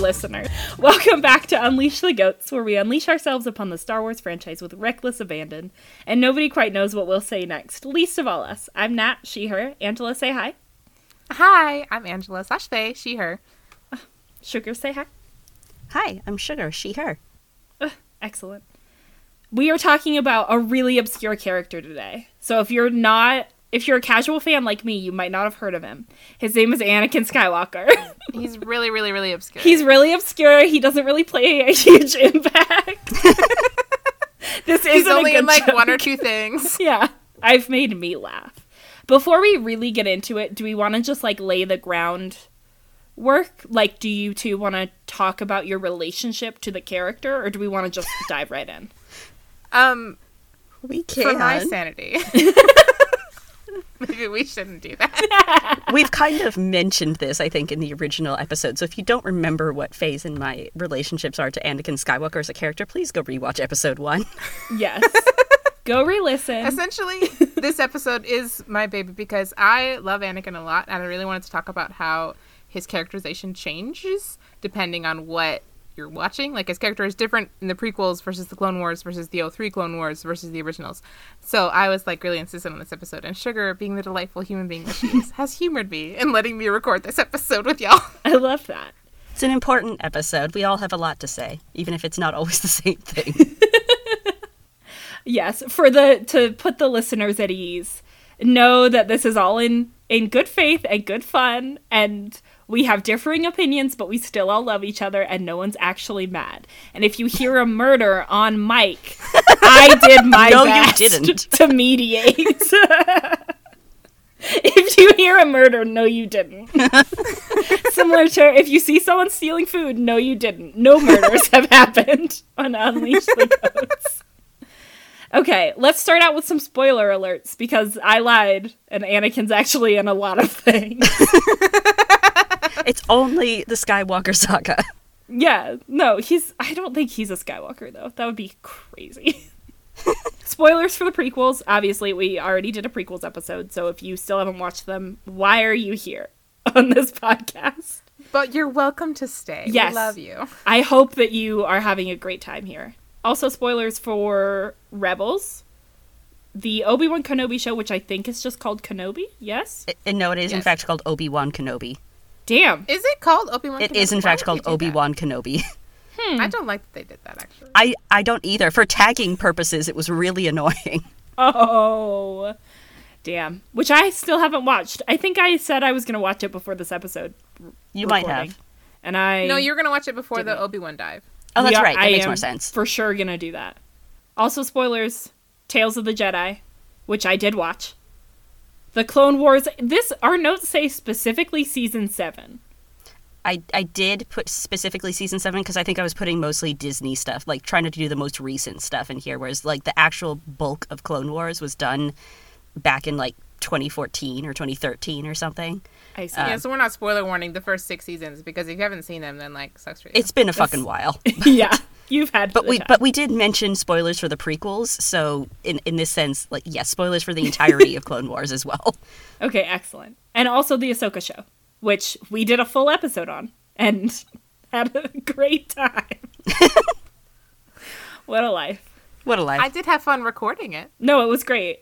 Hello, listener. Welcome back to Unleash the Goats, where we unleash ourselves upon the Star Wars franchise with reckless abandon, and nobody quite knows what we'll say next, least of all us. I'm Nat, she, her. Angela, say hi. Hi, I'm Angela slash they, she, her. Sugar, say hi. Hi, I'm Sugar, she, her. Ugh, excellent. We are talking about a really obscure character today. So if you're not if you're a casual fan like me, you might not have heard of him. His name is Anakin Skywalker. He's really, really, really obscure. He's really obscure. He doesn't really play a huge impact. this is only in like joke. one or two things. yeah, I've made me laugh. Before we really get into it, do we want to just like lay the ground work? Like, do you two want to talk about your relationship to the character, or do we want to just dive right in? Um, We can. for can. my sanity. Maybe we shouldn't do that. We've kind of mentioned this, I think, in the original episode. So if you don't remember what phase in my relationships are to Anakin Skywalker as a character, please go rewatch episode one. Yes. Go re-listen. Essentially, this episode is my baby because I love Anakin a lot, and I really wanted to talk about how his characterization changes depending on what you're watching. Like his character is different in the prequels versus the Clone Wars versus the 03 Clone Wars versus the originals. So I was like really insistent on this episode, and Sugar, being the delightful human being that she is, has humored me in letting me record this episode with y'all. I love that. It's an important episode. We all have a lot to say, even if it's not always the same thing. Yes, for the to put the listeners at ease, know that this is all in in good faith and good fun and we have differing opinions, but we still all love each other and no one's actually mad. And if you hear a murder on mic, I did my No, you didn't. to mediate. if you hear a murder, no, you didn't. Similar to if you see someone stealing food, no, you didn't. No murders have happened on Unleash the Goats. Okay, let's start out with some spoiler alerts because I lied and Anakin's actually in a lot of things. It's only the Skywalker saga. yeah, no, he's. I don't think he's a Skywalker though. That would be crazy. Spoilers for the prequels. Obviously, we already did a prequels episode, so if you still haven't watched them, why are you here on this podcast? But you're welcome to stay. Yes. We love you. I hope that you are having a great time here. Also, spoilers for Rebels, the Obi Wan Kenobi show, which I think is just called Kenobi. Yes. And no, it is in fact called Obi Wan Kenobi. Damn. Is it called Obi Wan? kenobi It is in fact called Obi Wan Kenobi. Hmm. I don't like that they did that actually. I, I don't either. For tagging purposes, it was really annoying. Oh, damn. Which I still haven't watched. I think I said I was going to watch it before this episode. You might have. And I. No, you're gonna watch it before the Didn't. Obi Wan dive. Oh, that's Yeah, right. That I makes am more sense. For sure going to do that. Also, spoilers Tales of the Jedi, which I did watch. The Clone Wars. This, our notes say specifically season 7. I, I did put specifically season seven because I think I was putting mostly Disney stuff, like trying to do the most recent stuff in here, whereas like the actual bulk of Clone Wars was done back in like 2014 or 2013 or something. I see. yeah, um, so we're not spoiler warning the first six seasons because if you haven't seen them, then like sucks for you. It's been a fucking while. yeah. You've had. But we time. but we did mention spoilers for the prequels, so in in this sense, like yes, spoilers for the entirety of Clone Wars as well. Okay, excellent. And also the Ahsoka show, which we did a full episode on and had a great time. what a life. What a life. I did have fun recording it. No, it was great.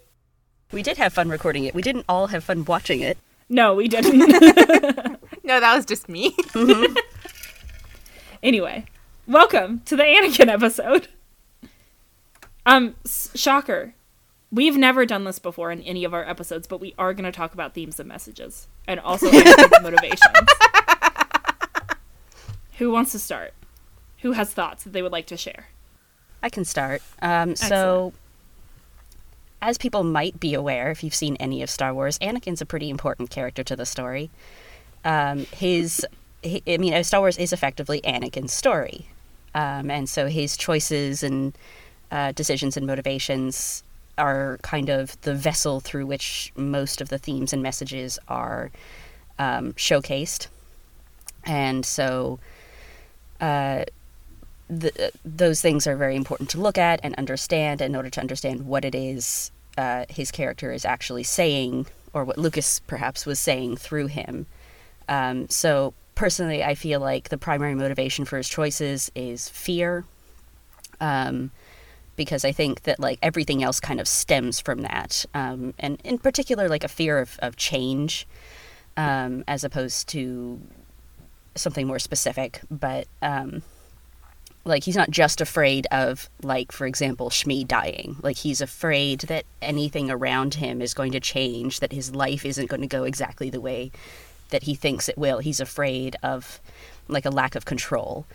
we did have fun recording it. We didn't all have fun watching it. No, we didn't. No, that was just me. Mm-hmm. anyway, welcome to the Anakin episode. Um, s- shocker. We've never done this before in any of our episodes, but we are going to talk about themes and messages and also motivations. Who wants to start? Who has thoughts that they would like to share? I can start. Um, so, as people might be aware, if you've seen any of Star Wars, Anakin's a pretty important character to the story. Um, his, he, I mean, uh, Star Wars is effectively Anakin's story, um, and so his choices and uh, decisions and motivations are kind of the vessel through which most of the themes and messages are um, showcased, and so. Uh, the, those things are very important to look at and understand in order to understand what it is uh, his character is actually saying, or what Lucas perhaps was saying through him. Um, so personally, I feel like the primary motivation for his choices is fear. Um, because I think that like everything else kind of stems from that, um, and in particular, like a fear of, of change, um, as opposed to something more specific. But um, like he's not just afraid of like for example Shmi dying. Like he's afraid that anything around him is going to change, that his life isn't going to go exactly the way that he thinks it will. He's afraid of like a lack of control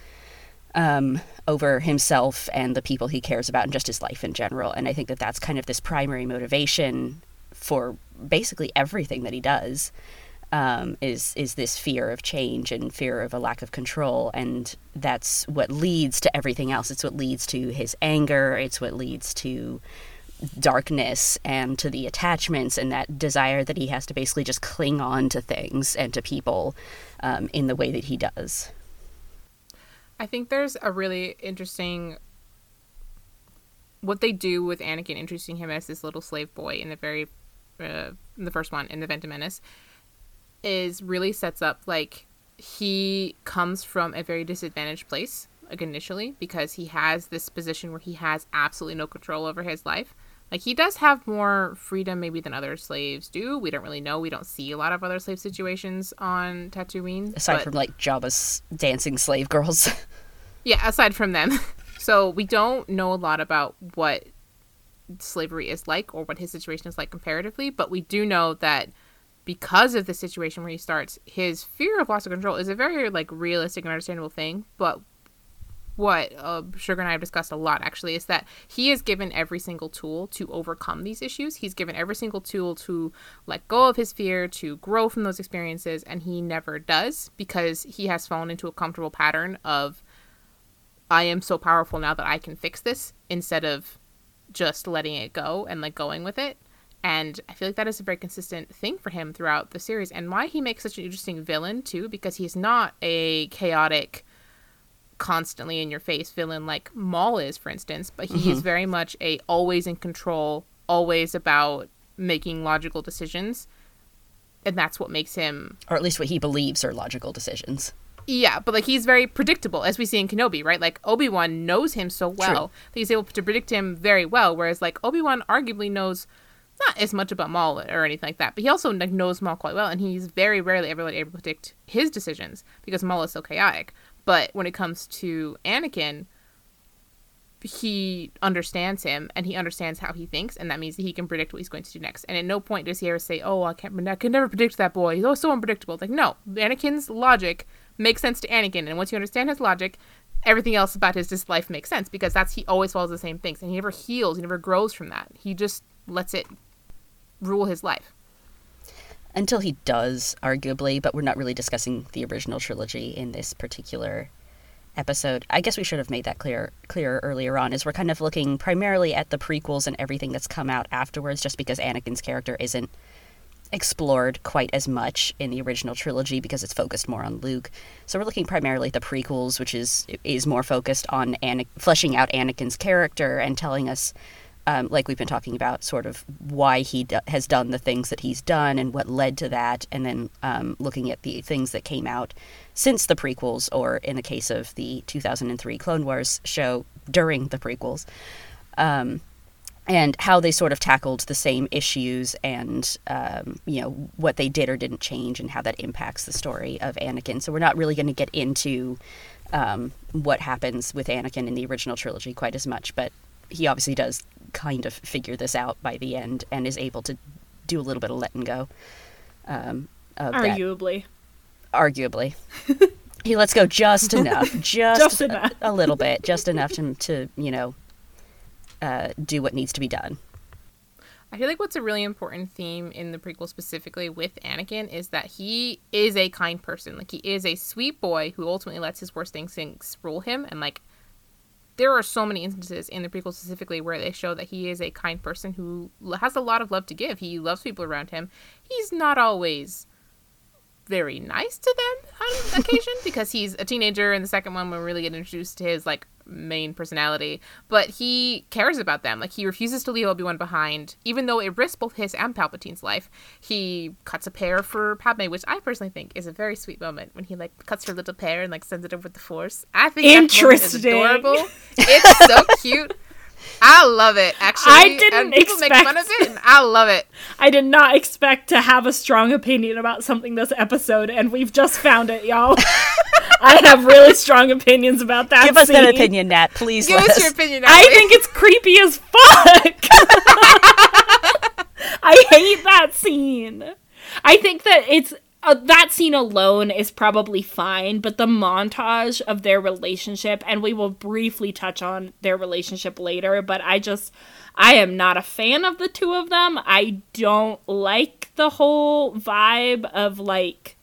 um, over himself and the people he cares about and just his life in general. And I think that that's kind of this primary motivation for basically everything that he does. Um, is is this fear of change and fear of a lack of control, and that's what leads to everything else. It's what leads to his anger. It's what leads to darkness and to the attachments and that desire that he has to basically just cling on to things and to people um, in the way that he does. I think there's a really interesting what they do with Anakin, introducing him as this little slave boy in the very uh, in the first one in the Phantom Menace, is really sets up like he comes from a very disadvantaged place like initially because he has this position where he has absolutely no control over his life like he does have more freedom maybe than other slaves do. We don't really know. We don't see a lot of other slave situations on Tatooine. Aside but... from like Jabba's dancing slave girls. yeah, aside from them. so we don't know a lot about what slavery is like or what his situation is like comparatively, but we do know that because of the situation where he starts, his fear of loss of control is a very like realistic and understandable thing, but what uh, Sugar and I have discussed a lot actually is that he is given every single tool to overcome these issues. He's given every single tool to let go of his fear, to grow from those experiences, and he never does because he has fallen into a comfortable pattern of I am so powerful now that I can fix this instead of just letting it go and like going with it. And I feel like that is a very consistent thing for him throughout the series and why he makes such an interesting villain too because he's not a chaotic constantly in your face villain like Maul is, for instance, but he mm-hmm. is very much a always in control, always about making logical decisions. And that's what makes him or at least what he believes are logical decisions. Yeah, but like he's very predictable, as we see in Kenobi, right? Like Obi Wan knows him so well True. that he's able to predict him very well, whereas like Obi Wan arguably knows not as much about Maul or anything like that, but he also like knows Maul quite well, and he's very rarely ever able to predict his decisions because Maul is so chaotic. But when it comes to Anakin, he understands him and he understands how he thinks, and that means that he can predict what he's going to do next. And at no point does he ever say, "Oh, I can't, I can never predict that boy. He's always so unpredictable." Like, no, Anakin's logic makes sense to Anakin, and once you understand his logic, everything else about his just life makes sense because that's he always follows the same things, and he never heals, he never grows from that. He just lets it rule his life until he does, arguably, but we're not really discussing the original trilogy in this particular episode. I guess we should have made that clear clearer earlier on, is we're kind of looking primarily at the prequels and everything that's come out afterwards, just because Anakin's character isn't explored quite as much in the original trilogy because it's focused more on Luke. So we're looking primarily at the prequels, which is is more focused on Ana- fleshing out Anakin's character and telling us um, like we've been talking about, sort of why he has done the things that he's done and what led to that, and then um, looking at the things that came out since the prequels, or in the case of the 2003 Clone Wars show, during the prequels, um, and how they sort of tackled the same issues and, um, you know, what they did or didn't change and how that impacts the story of Anakin. So we're not really going to get into. Um, what happens with Anakin in the original trilogy quite as much, but he obviously does kind of figure this out by the end and is able to do a little bit of letting go. Um, arguably. That. Arguably. he lets go just enough, just, just enough. A, a, little bit, just enough to, to you know, uh, do what needs to be done. I feel like what's a really important theme in the prequel specifically with Anakin is that he is a kind person. Like he is a sweet boy who ultimately lets his worst instincts rule him and like there are so many instances in the prequel specifically where they show that he is a kind person who has a lot of love to give. He loves people around him. He's not always very nice to them on occasion because he's a teenager. In the second one, we really get introduced to his like main personality, but he cares about them. Like he refuses to leave Obi Wan behind, even though it risks both his and Palpatine's life. He cuts a pear for Padme, which I personally think is a very sweet moment when he like cuts her little pear and like sends it over with the Force. I think that Interesting. adorable. It's so cute. I love it. Actually, I didn't and people make fun of it, and I love it. I did not expect to have a strong opinion about something this episode, and we've just found it, y'all. I have really strong opinions about that. Give us that scene. opinion, Nat. Please Give us us. your opinion. I think it's creepy as fuck. I hate that scene. I think that it's uh, that scene alone is probably fine, but the montage of their relationship, and we will briefly touch on their relationship later, but I just, I am not a fan of the two of them. I don't like the whole vibe of like,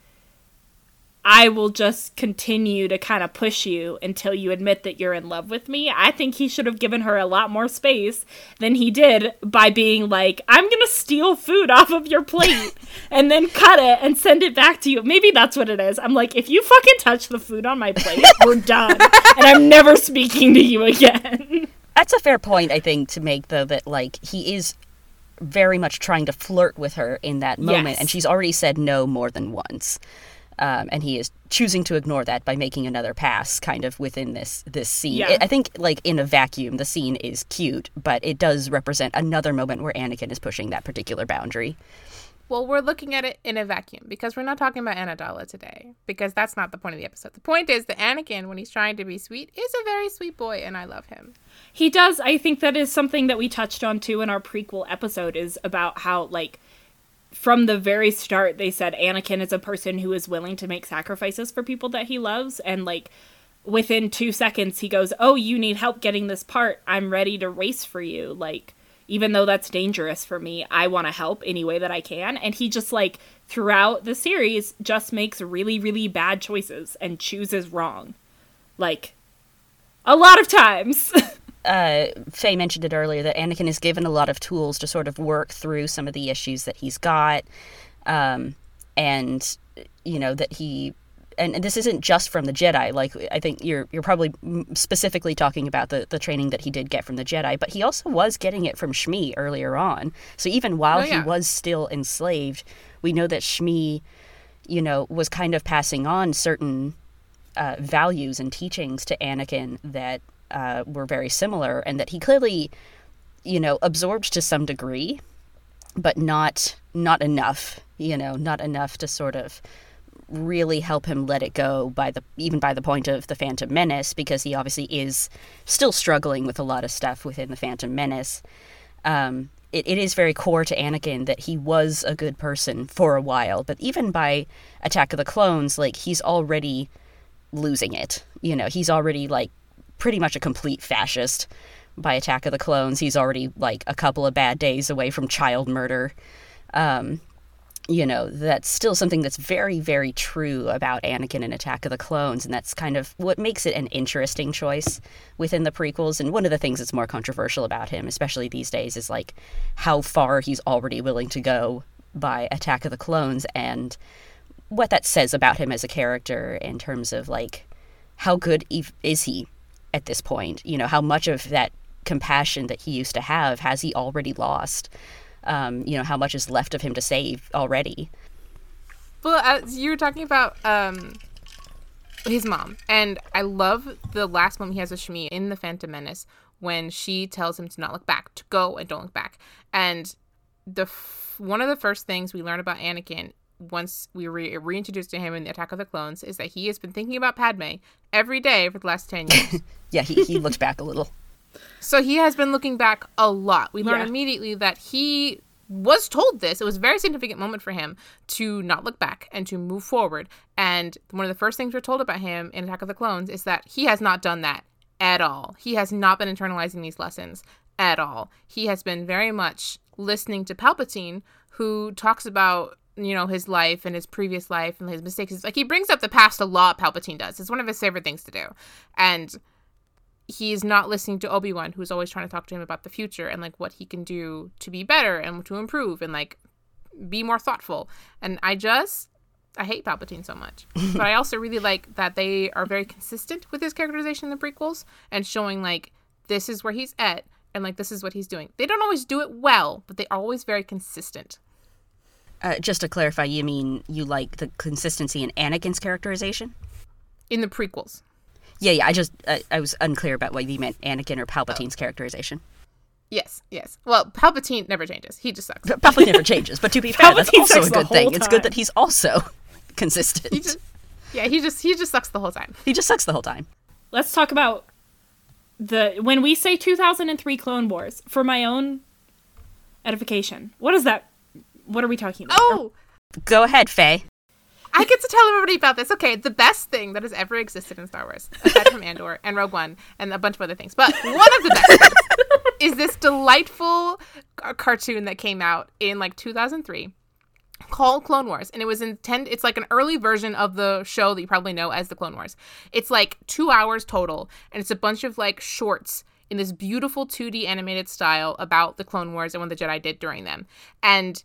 I will just continue to kind of push you until you admit that you're in love with me. I think he should have given her a lot more space than he did by being like, I'm going to steal food off of your plate and then cut it and send it back to you. Maybe that's what it is. I'm like, if you fucking touch the food on my plate, we're done. and I'm never speaking to you again. That's a fair point, I think, to make though. That like he is very much trying to flirt with her in that moment, Yes. and she's already said no more than once. Um, and he is choosing to ignore that by making another pass, kind of within this this scene. Yeah. I- I think, like in a vacuum, the scene is cute, but it does represent another moment where Anakin is pushing that particular boundary. Well, we're looking at it in a vacuum because we're not talking about Anidala today because that's not the point of the episode. The point is that Anakin, when he's trying to be sweet, is a very sweet boy, and I love him. He does. I think that is something that we touched on too in our prequel episode is about how like from the very start they said Anakin is a person who is willing to make sacrifices for people that he loves and like within 2 seconds he goes, "Oh, you need help getting this part. I'm ready to race for you." Like even though that's dangerous for me, I want to help any way that I can. And he just like throughout the series just makes really really bad choices and chooses wrong. Like a lot of times. uh, Faye mentioned it earlier that Anakin is given a lot of tools to sort of work through some of the issues that he's got, um, and you know that he. And and this isn't just from the Jedi. Like I think you're you're probably specifically talking about the, the training that he did get from the Jedi, but he also was getting it from Shmi earlier on. So even while Oh, yeah. he was still enslaved, we know that Shmi, you know, was kind of passing on certain uh, values and teachings to Anakin that uh, were very similar, and that he clearly, you know, absorbed to some degree, but not not enough. You know, not enough to sort of really help him let it go by the even by the point of the Phantom Menace, because he obviously is still struggling with a lot of stuff within the Phantom Menace. Um, it, it is very core to Anakin that he was a good person for a while, but even by Attack of the Clones, like he's already losing it. You know, he's already like pretty much a complete fascist by Attack of the Clones. He's already like a couple of bad days away from child murder. Um, you know, that's still something that's very, very true about Anakin and Attack of the Clones, and that's kind of what makes it an interesting choice within the prequels. And one of the things that's more controversial about him, especially these days, is like how far he's already willing to go by Attack of the Clones and what that says about him as a character in terms of like how good is he at this point you know how much of that compassion that he used to have has he already lost um, you know how much is left of him to save already Well, as you were talking about um, his mom, and I love the last moment he has with Shmi in the Phantom Menace when she tells him to not look back, to go and don't look back. And the f- one of the first things we learn about Anakin once we re- reintroduced to him in the Attack of the Clones is that he has been thinking about Padme every day for the last ten years. yeah he, he looked back a little So he has been looking back a lot. We learn Yeah. immediately that he was told this. It was a very significant moment for him to not look back and to move forward. And one of the first things we're told about him in Attack of the Clones is that he has not done that at all. He has not been internalizing these lessons at all. He has been very much listening to Palpatine, who talks about you know his life and his previous life and his mistakes. It's like he brings up the past a lot. Palpatine does. It's one of his favorite things to do, and he's not listening to Obi-Wan who's always trying to talk to him about the future and like what he can do to be better and to improve and like be more thoughtful. And I just I hate Palpatine so much. but I also really like that they are very consistent with his characterization in the prequels and showing like this is where he's at and like this is what he's doing. They don't always do it well, but they are always very consistent. Uh, just to clarify, you mean you like the consistency in Anakin's characterization? In the prequels. Yeah, yeah. I just uh, I was unclear about whether you meant Anakin or Palpatine's characterization. Yes, yes. Well, Palpatine never changes. He just sucks. Palpatine never changes, but to be fair, that's also a good thing. whole It's good that he's also consistent. He just, yeah, he just he just sucks the whole time. he just sucks the whole time. Let's talk about the when we say 2003 Clone Wars for my own edification. What is that? What are we talking about? Oh, Go ahead, Faye. I get to tell everybody about this. Okay, the best thing that has ever existed in Star Wars, aside from Andor and Rogue One and a bunch of other things, but one of the best things is this delightful c- cartoon that came out in like 2003 called Clone Wars, and it was intended. It's like an early version of the show that you probably know as the Clone Wars. It's like two hours total, and it's a bunch of like shorts in this beautiful 2D animated style about the Clone Wars and what the Jedi did during them, and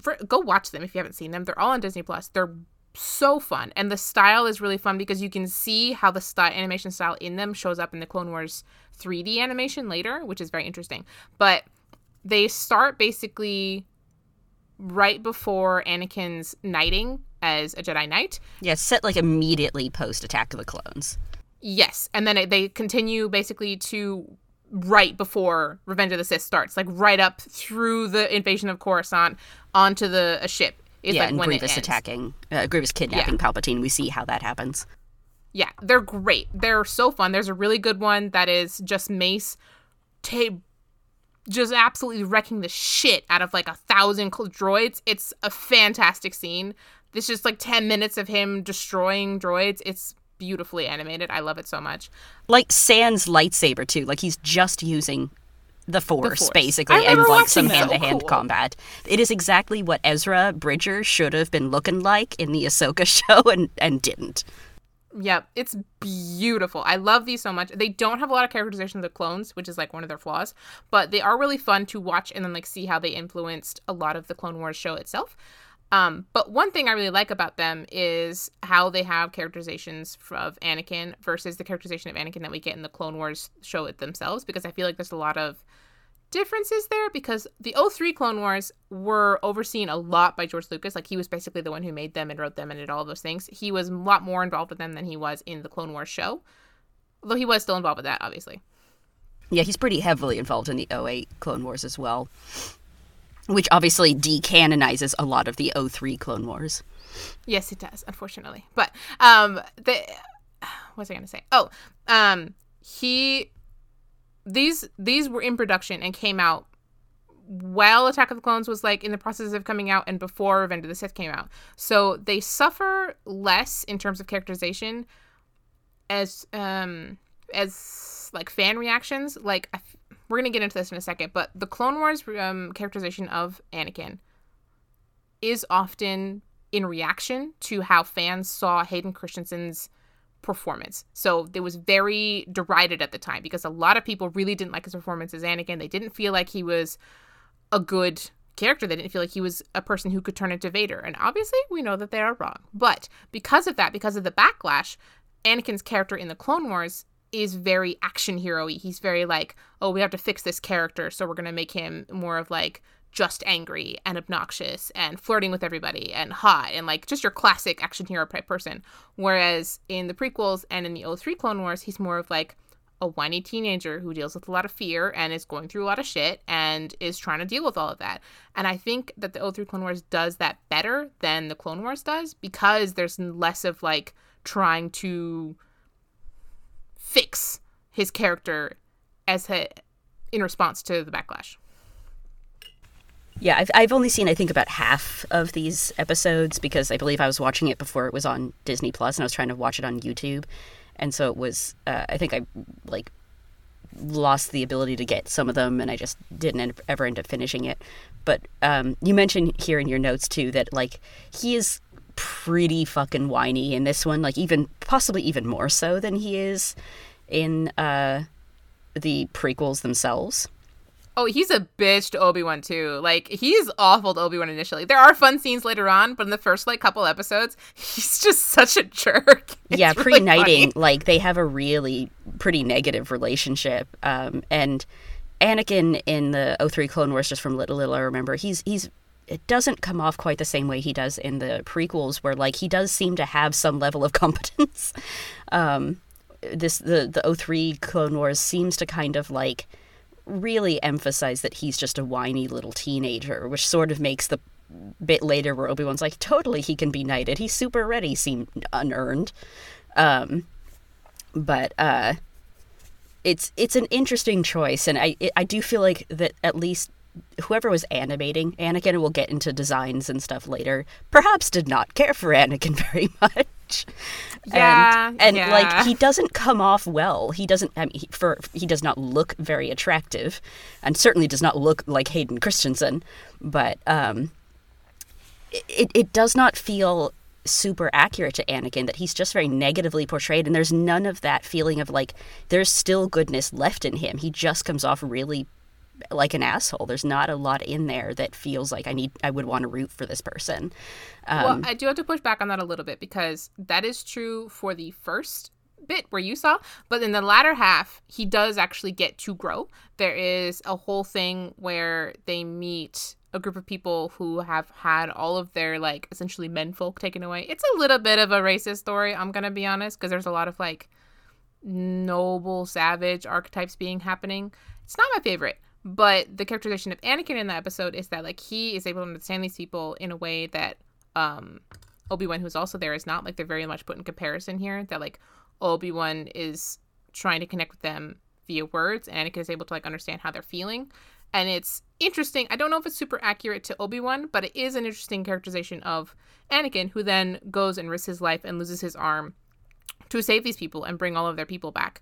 for, go watch them if you haven't seen them. They're all on Disney Plus. They're so fun, and the style is really fun because you can see how the style animation style in them shows up in the Clone Wars 3D animation later, which is very interesting. But they start basically right before Anakin's knighting as a Jedi Knight. Yeah, set like immediately post Attack of the Clones. Yes, and then it, they continue basically to right before Revenge of the Sith starts, like right up through the invasion of Coruscant onto the a ship. Is yeah, like and when Grievous attacking, uh, Grievous kidnapping Palpatine. We see how that happens. Yeah, they're great. They're so fun. There's a really good one that is just Mace, ta- just absolutely wrecking the shit out of like a thousand droids. It's a fantastic scene. It's just like ten minutes of him destroying droids. It's beautifully animated. I love it so much. Like Sans lightsaber too. Like he's just using the force, Force. basically, and like some hand-to-hand oh, combat. It is exactly what Ezra Bridger should have been looking like in the Ahsoka show, and and didn't. Yep, it's beautiful. I love these so much. They don't have a lot of characterization of the clones, which is like one of their flaws, but they are really fun to watch and then like see how they influenced a lot of the Clone Wars show itself. Um, but one thing I really like about them is how they have characterizations of Anakin versus the characterization of Anakin that we get in the Clone Wars show it themselves, because I feel like there's a lot of differences there because the 03 Clone Wars were overseen a lot by George Lucas. Like he was basically the one who made them and wrote them and did all those things. He was a lot more involved with them than he was in the Clone Wars show. Although he was still involved with that, obviously. Yeah, he's pretty heavily involved in the 08 Clone Wars as well, which obviously decanonizes a lot of the 03 Clone Wars. Yes, it does, unfortunately. But um the what was I gonna say? Oh, um he these these were in production and came out while Attack of the Clones was like in the process of coming out and before Revenge of the Sith came out. So they suffer less in terms of characterization as um as like fan reactions. Like I we're gonna get into this in a second, but the Clone Wars um, characterization of Anakin is often in reaction to how fans saw Hayden Christensen's performance. So it was very derided at the time because a lot of people really didn't like his performance as Anakin. They didn't feel like he was a good character. They didn't feel like he was a person who could turn into Vader. And obviously, we know that they are wrong. But because of that, because of the backlash, Anakin's character in the Clone Wars is very action hero-y. He's very like, oh, we have to fix this character, so we're gonna make him more of like just angry and obnoxious and flirting with everybody and hot and like just your classic action hero type person. Whereas in the prequels and in the 03 Clone Wars, he's more of like a whiny teenager who deals with a lot of fear and is going through a lot of shit and is trying to deal with all of that. And I think that the 03 Clone Wars does that better than the Clone Wars does because there's less of like trying to fix his character as he, in response to the backlash. Yeah, I've, I've only seen, I think, about half of these episodes because I believe I was watching it before it was on Disney Plus and I was trying to watch it on YouTube. And so it was, uh, I think I, like, lost the ability to get some of them and I just didn't end, ever end up finishing it. But um, you mentioned here in your notes, too, that, like, he is pretty fucking whiny in this one, like, even, possibly even more so than he is in uh, the prequels themselves. Oh, he's a bitch to Obi Wan too. Like he's awful to Obi Wan initially. There are fun scenes later on, but in the first like couple episodes, he's just such a jerk. It's yeah, really pre-knighting, funny. like they have a really pretty negative relationship. Um, and Anakin in the 03 Clone Wars, just from little little I remember, he's he's it doesn't come off quite the same way he does in the prequels, where like he does seem to have some level of competence. um, this the the 03 Clone Wars seems to kind of like really emphasize that he's just a whiny little teenager, which sort of makes the bit later where Obi Wan's like, totally he can be knighted. He's super ready, seem unearned. Um, but uh, it's it's an interesting choice, and I it, I do feel like that at least whoever was animating Anakin, and we'll get into designs and stuff later, perhaps did not care for Anakin very much. Yeah, and, and yeah. like he doesn't come off well. He doesn't. I mean, he, for he does not look very attractive, and certainly does not look like Hayden Christensen. But um, it it does not feel super accurate to Anakin that he's just very negatively portrayed and there's none of that feeling of like there's still goodness left in him. He just comes off really like an asshole. There's not a lot in there that feels like I need I would want to root for this person. Um, well, I do have to push back on that a little bit because that is true for the first bit where you saw, but in the latter half, he does actually get to grow. There is a whole thing where they meet a group of people who have had all of their like essentially menfolk taken away. It's a little bit of a racist story, I'm going to be honest, because there's a lot of like noble savage archetypes being happening. It's not my favorite, but the characterization of Anakin in that episode is that like he is able to understand these people in a way that um Obi-Wan who's also there is not like they're very much put in comparison here that like Obi-Wan is trying to connect with them via words and Anakin is able to like understand how they're feeling and it's interesting. I don't know if it's super accurate to Obi-Wan, but it is an interesting characterization of Anakin who then goes and risks his life and loses his arm to save these people and bring all of their people back.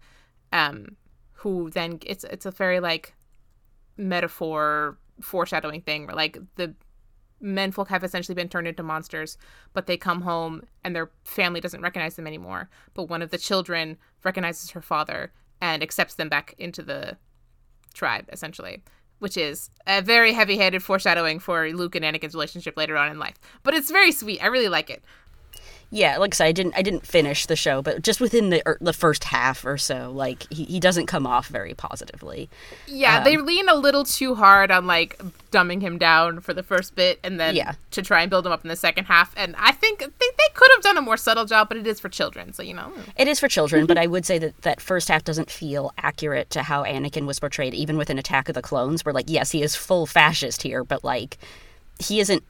Um who then it's it's a very like metaphor foreshadowing thing where like the menfolk have essentially been turned into monsters but they come home and their family doesn't recognize them anymore. But one of the children recognizes her father and accepts them back into the tribe essentially which is a very heavy-handed foreshadowing for Luke and Anakin's relationship later on in life. But it's very sweet. I really like it yeah, like I said, I didn't I didn't finish the show, but just within the er, the first half or so, like he, he doesn't come off very positively. Yeah, Um, they lean a little too hard on like dumbing him down for the first bit and then Yeah. to try and build him up in the second half. And I think they, they could have done a more subtle job, but it is for children, so you know. It is for children, but I would say that that first half doesn't feel accurate to how Anakin was portrayed, even with an Attack of the Clones, where like yes, he is full fascist here, but like he isn't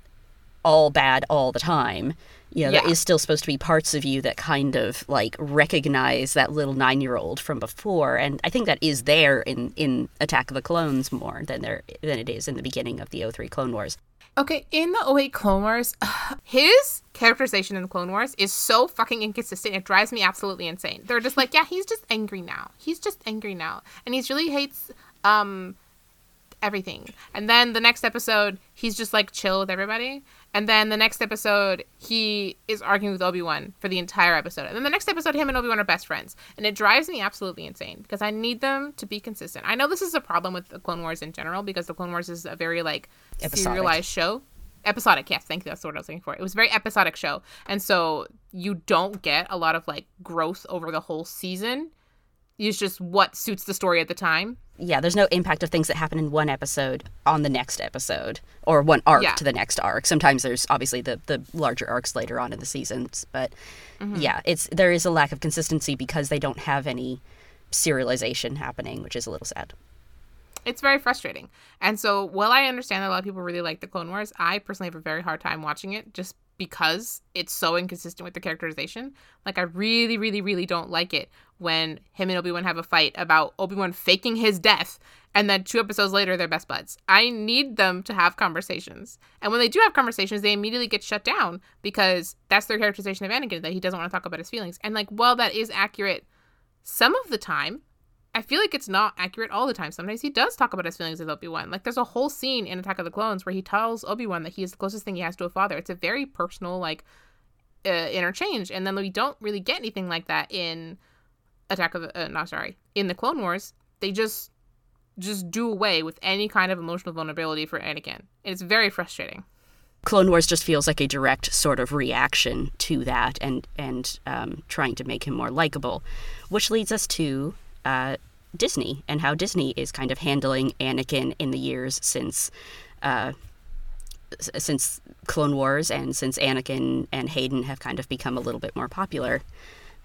all bad all the time. You know, Yeah. there is still supposed to be parts of you that kind of like recognize that little nine year old from before, and I think that is there in in Attack of the Clones more than there than it is in the beginning of the 03 Clone Wars. Okay, in the 08 Clone Wars, his characterization in the Clone Wars is so fucking inconsistent. It drives me absolutely insane. They're just like, yeah, he's just angry now. He's just angry now. And he really hates um everything. And then the next episode, he's just like chill with everybody. And then the next episode, he is arguing with Obi Wan for the entire episode. And then the next episode, him and Obi Wan are best friends. And it drives me absolutely insane because I need them to be consistent. I know this is a problem with the Clone Wars in general because the Clone Wars is a very like Episodic. serialized show. Episodic, yes, thank you. That's what I was looking for. It was a very episodic show. And so you don't get a lot of like growth over the whole season. It's just what suits the story at the time. yeah, there's no impact of things that happen in one episode on the next episode or one arc Yeah. to the next arc. Sometimes there's obviously the the larger arcs later on in the seasons, but Mm-hmm. yeah, it's there is a lack of consistency because they don't have any serialization happening, which is a little sad. It's very frustrating. And so, while I understand that a lot of people really like the Clone Wars, I personally have a very hard time watching it just because it's so inconsistent with the characterization. Like, I really, really, really don't like it when him and Obi Wan have a fight about Obi Wan faking his death, and then two episodes later, they're best buds. I need them to have conversations. And when they do have conversations, they immediately get shut down because that's their characterization of Anakin, that he doesn't want to talk about his feelings. And, like, while that is accurate some of the time, I feel like it's not accurate all the time. Sometimes he does talk about his feelings with Obi Wan. Like there's a whole scene in Attack of the Clones where he tells Obi Wan that he is the closest thing he has to a father. It's a very personal like uh, interchange, and then we don't really get anything like that in Attack of the. Uh, no, sorry, in the Clone Wars. They just just do away with any kind of emotional vulnerability for Anakin. And It's very frustrating. Clone Wars just feels like a direct sort of reaction to that, and and um, trying to make him more likable, which leads us to uh, Disney and how Disney is kind of handling Anakin in the years since. Uh, since Clone Wars and since Anakin and Hayden have kind of become a little bit more popular.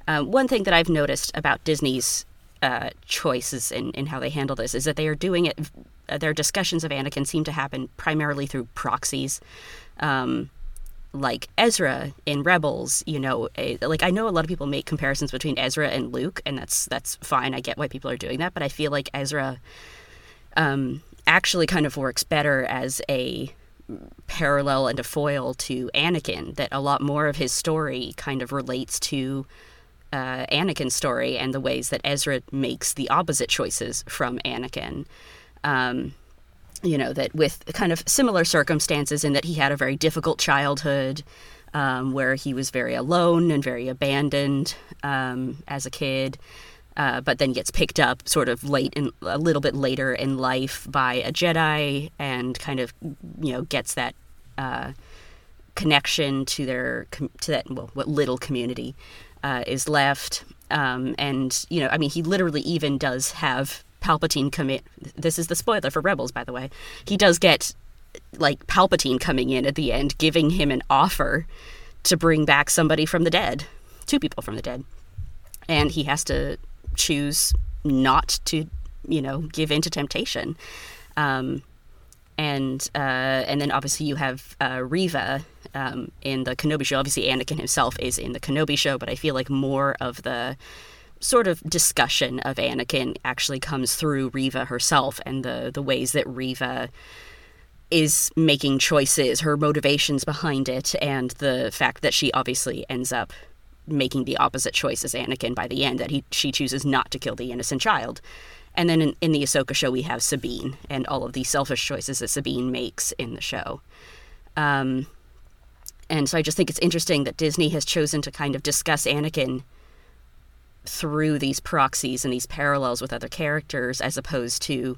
Um, one thing that I've noticed about Disney's uh, choices in, in how they handle this is that they are doing it, uh, their discussions of Anakin seem to happen primarily through proxies. Um, like Ezra in Rebels, you know, a, like I know a lot of people make comparisons between Ezra and Luke, and that's that's fine. I get why people are doing that, but I feel like Ezra um, actually kind of works better as a parallel and a foil to Anakin. That a lot more of his story kind of relates to uh, Anakin's story and the ways that Ezra makes the opposite choices from Anakin. Um, you know, that with kind of similar circumstances in that he had a very difficult childhood um, where he was very alone and very abandoned um, as a kid. Uh, but then gets picked up sort of late in a little bit later in life by a Jedi and kind of you know gets that uh, connection to their to that well what little community uh, is left um, and you know I mean he literally even does have Palpatine commit. This is the spoiler for Rebels, by the way. He does get like Palpatine coming in at the end, giving him an offer to bring back somebody from the dead, two people from the dead, and he has to choose not to, you know, give in to temptation. Um, and uh, and then obviously you have uh, Reva um, in the Kenobi show. Obviously, Anakin himself is in the Kenobi show, but I feel like more of the sort of discussion of Anakin actually comes through Reva herself and the the ways that Reva is making choices, her motivations behind it, and the fact that she obviously ends up making the opposite choice as Anakin by the end, that he she chooses not to kill the innocent child. And then in, in the Ahsoka show, we have Sabine and all of the selfish choices that Sabine makes in the show. Um, and so I just think it's interesting that Disney has chosen to kind of discuss Anakin through these proxies and these parallels with other characters as opposed to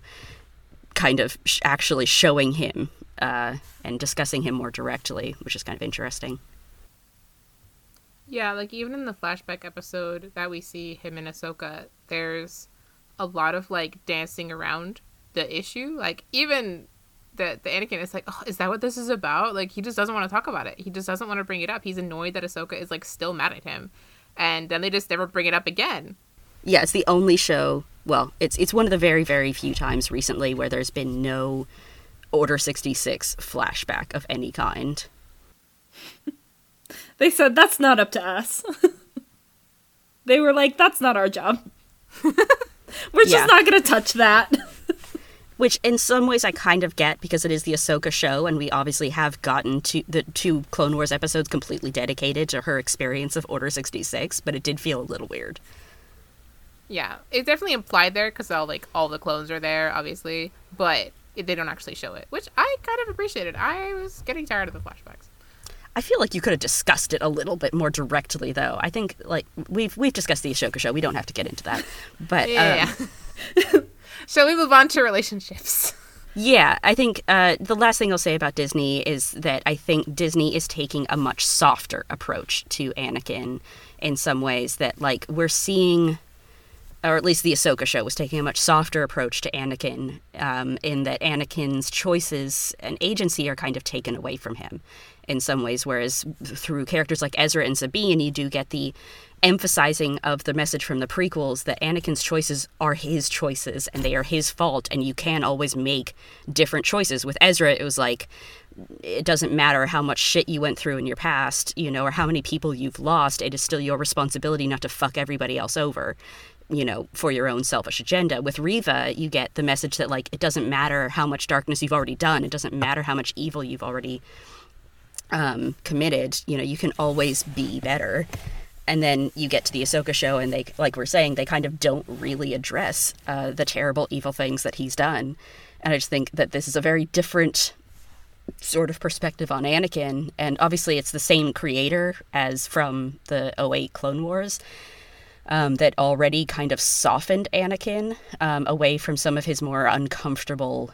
kind of sh- actually showing him uh, and discussing him more directly, which is kind of interesting. Yeah, like even in the flashback episode that we see him in Ahsoka, there's a lot of like dancing around the issue. Like even the the Anakin is like, oh, is that what this is about? Like he just doesn't want to talk about it. He just doesn't want to bring it up. He's annoyed that Ahsoka is like still mad at him and then they just never bring it up again. Yeah, it's the only show. Well, it's it's one of the very very few times recently where there's been no Order sixty six flashback of any kind. they said that's not up to us. they were like, that's not our job. We're just yeah. not going to touch that which in some ways I kind of get because it is the Ahsoka show, and we obviously have gotten to the two Clone Wars episodes completely dedicated to her experience of Order sixty six, but it did feel a little weird. Yeah, it's definitely implied there because all like all the clones are there, obviously, but they don't actually show it, which I kind of appreciated. I was getting tired of the flashbacks. I feel like you could have discussed it a little bit more directly, though. I think like we've we've discussed the Ahsoka show. We don't have to get into that, but yeah. Um, Shall we move on to relationships? Yeah, I think uh, the last thing I'll say about Disney is that I think Disney is taking a much softer approach to Anakin in some ways. That like we're seeing, or at least the Ahsoka show was taking a much softer approach to Anakin, um, in that Anakin's choices and agency are kind of taken away from him in some ways. Whereas through characters like Ezra and Sabine, you do get the emphasizing of the message from the prequels that Anakin's choices are his choices and they are his fault and you can always make different choices. With Ezra it was like it doesn't matter how much shit you went through in your past, you know, or how many people you've lost, it is still your responsibility not to fuck everybody else over, you know, for your own selfish agenda. With Reva, you get the message that like it doesn't matter how much darkness you've already done, it doesn't matter how much evil you've already um, committed, you know, you can always be better and then you get to the Ahsoka show, and they, like we're saying, they kind of don't really address uh, the terrible, evil things that he's done. And I just think that this is a very different sort of perspective on Anakin. And obviously, it's the same creator as from the 08 Clone Wars. um, that already kind of softened Anakin um, away from some of his more uncomfortable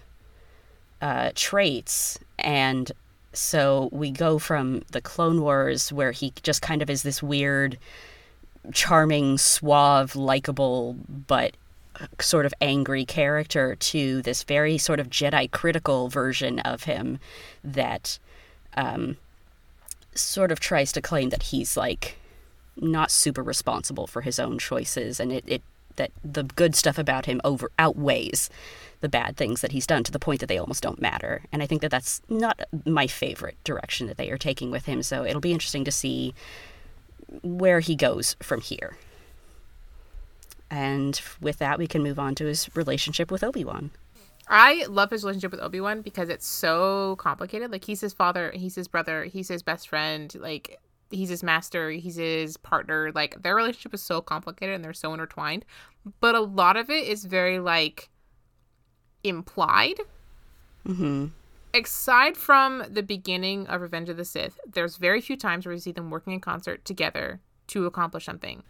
uh, traits. And so we go from the Clone Wars, where he just kind of is this weird, charming, suave, likable, but sort of angry character to this very sort of Jedi critical version of him that um, sort of tries to claim that he's like not super responsible for his own choices and it, it that the good stuff about him over outweighs the bad things that he's done to the point that they almost don't matter and i think that that's not my favorite direction that they are taking with him so it'll be interesting to see where he goes from here and with that we can move on to his relationship with obi-wan I love his relationship with Obi Wan because it's so complicated. Like he's his father, he's his brother, he's his best friend. Like he's his master, he's his partner. Like their relationship is so complicated and they're so intertwined. But a lot of it is very like implied. mm-hmm. Aside from the beginning of Revenge of the Sith, there's very few times where we see them working in concert together to accomplish something.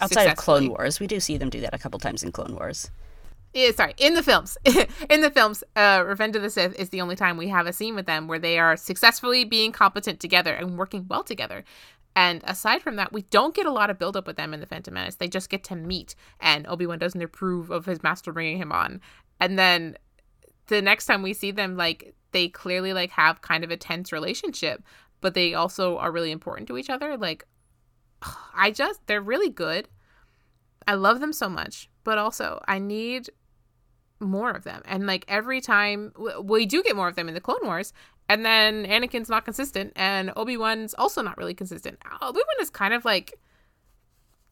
outside of clone wars we do see them do that a couple times in clone wars Yeah, sorry, in the films. in the films, uh, Revenge of the Sith is the only time we have a scene with them where they are successfully being competent together and working well together. And aside from that, we don't get a lot of buildup with them in the Phantom Menace. They just get to meet, and Obi Wan doesn't approve of his master bringing him on. And then the next time we see them, like they clearly like have kind of a tense relationship, but they also are really important to each other. Like, I just they're really good. I love them so much, but also I need more of them. And like every time we do get more of them in the Clone Wars, and then Anakin's not consistent, and Obi Wan's also not really consistent. Uh, Obi Wan is kind of like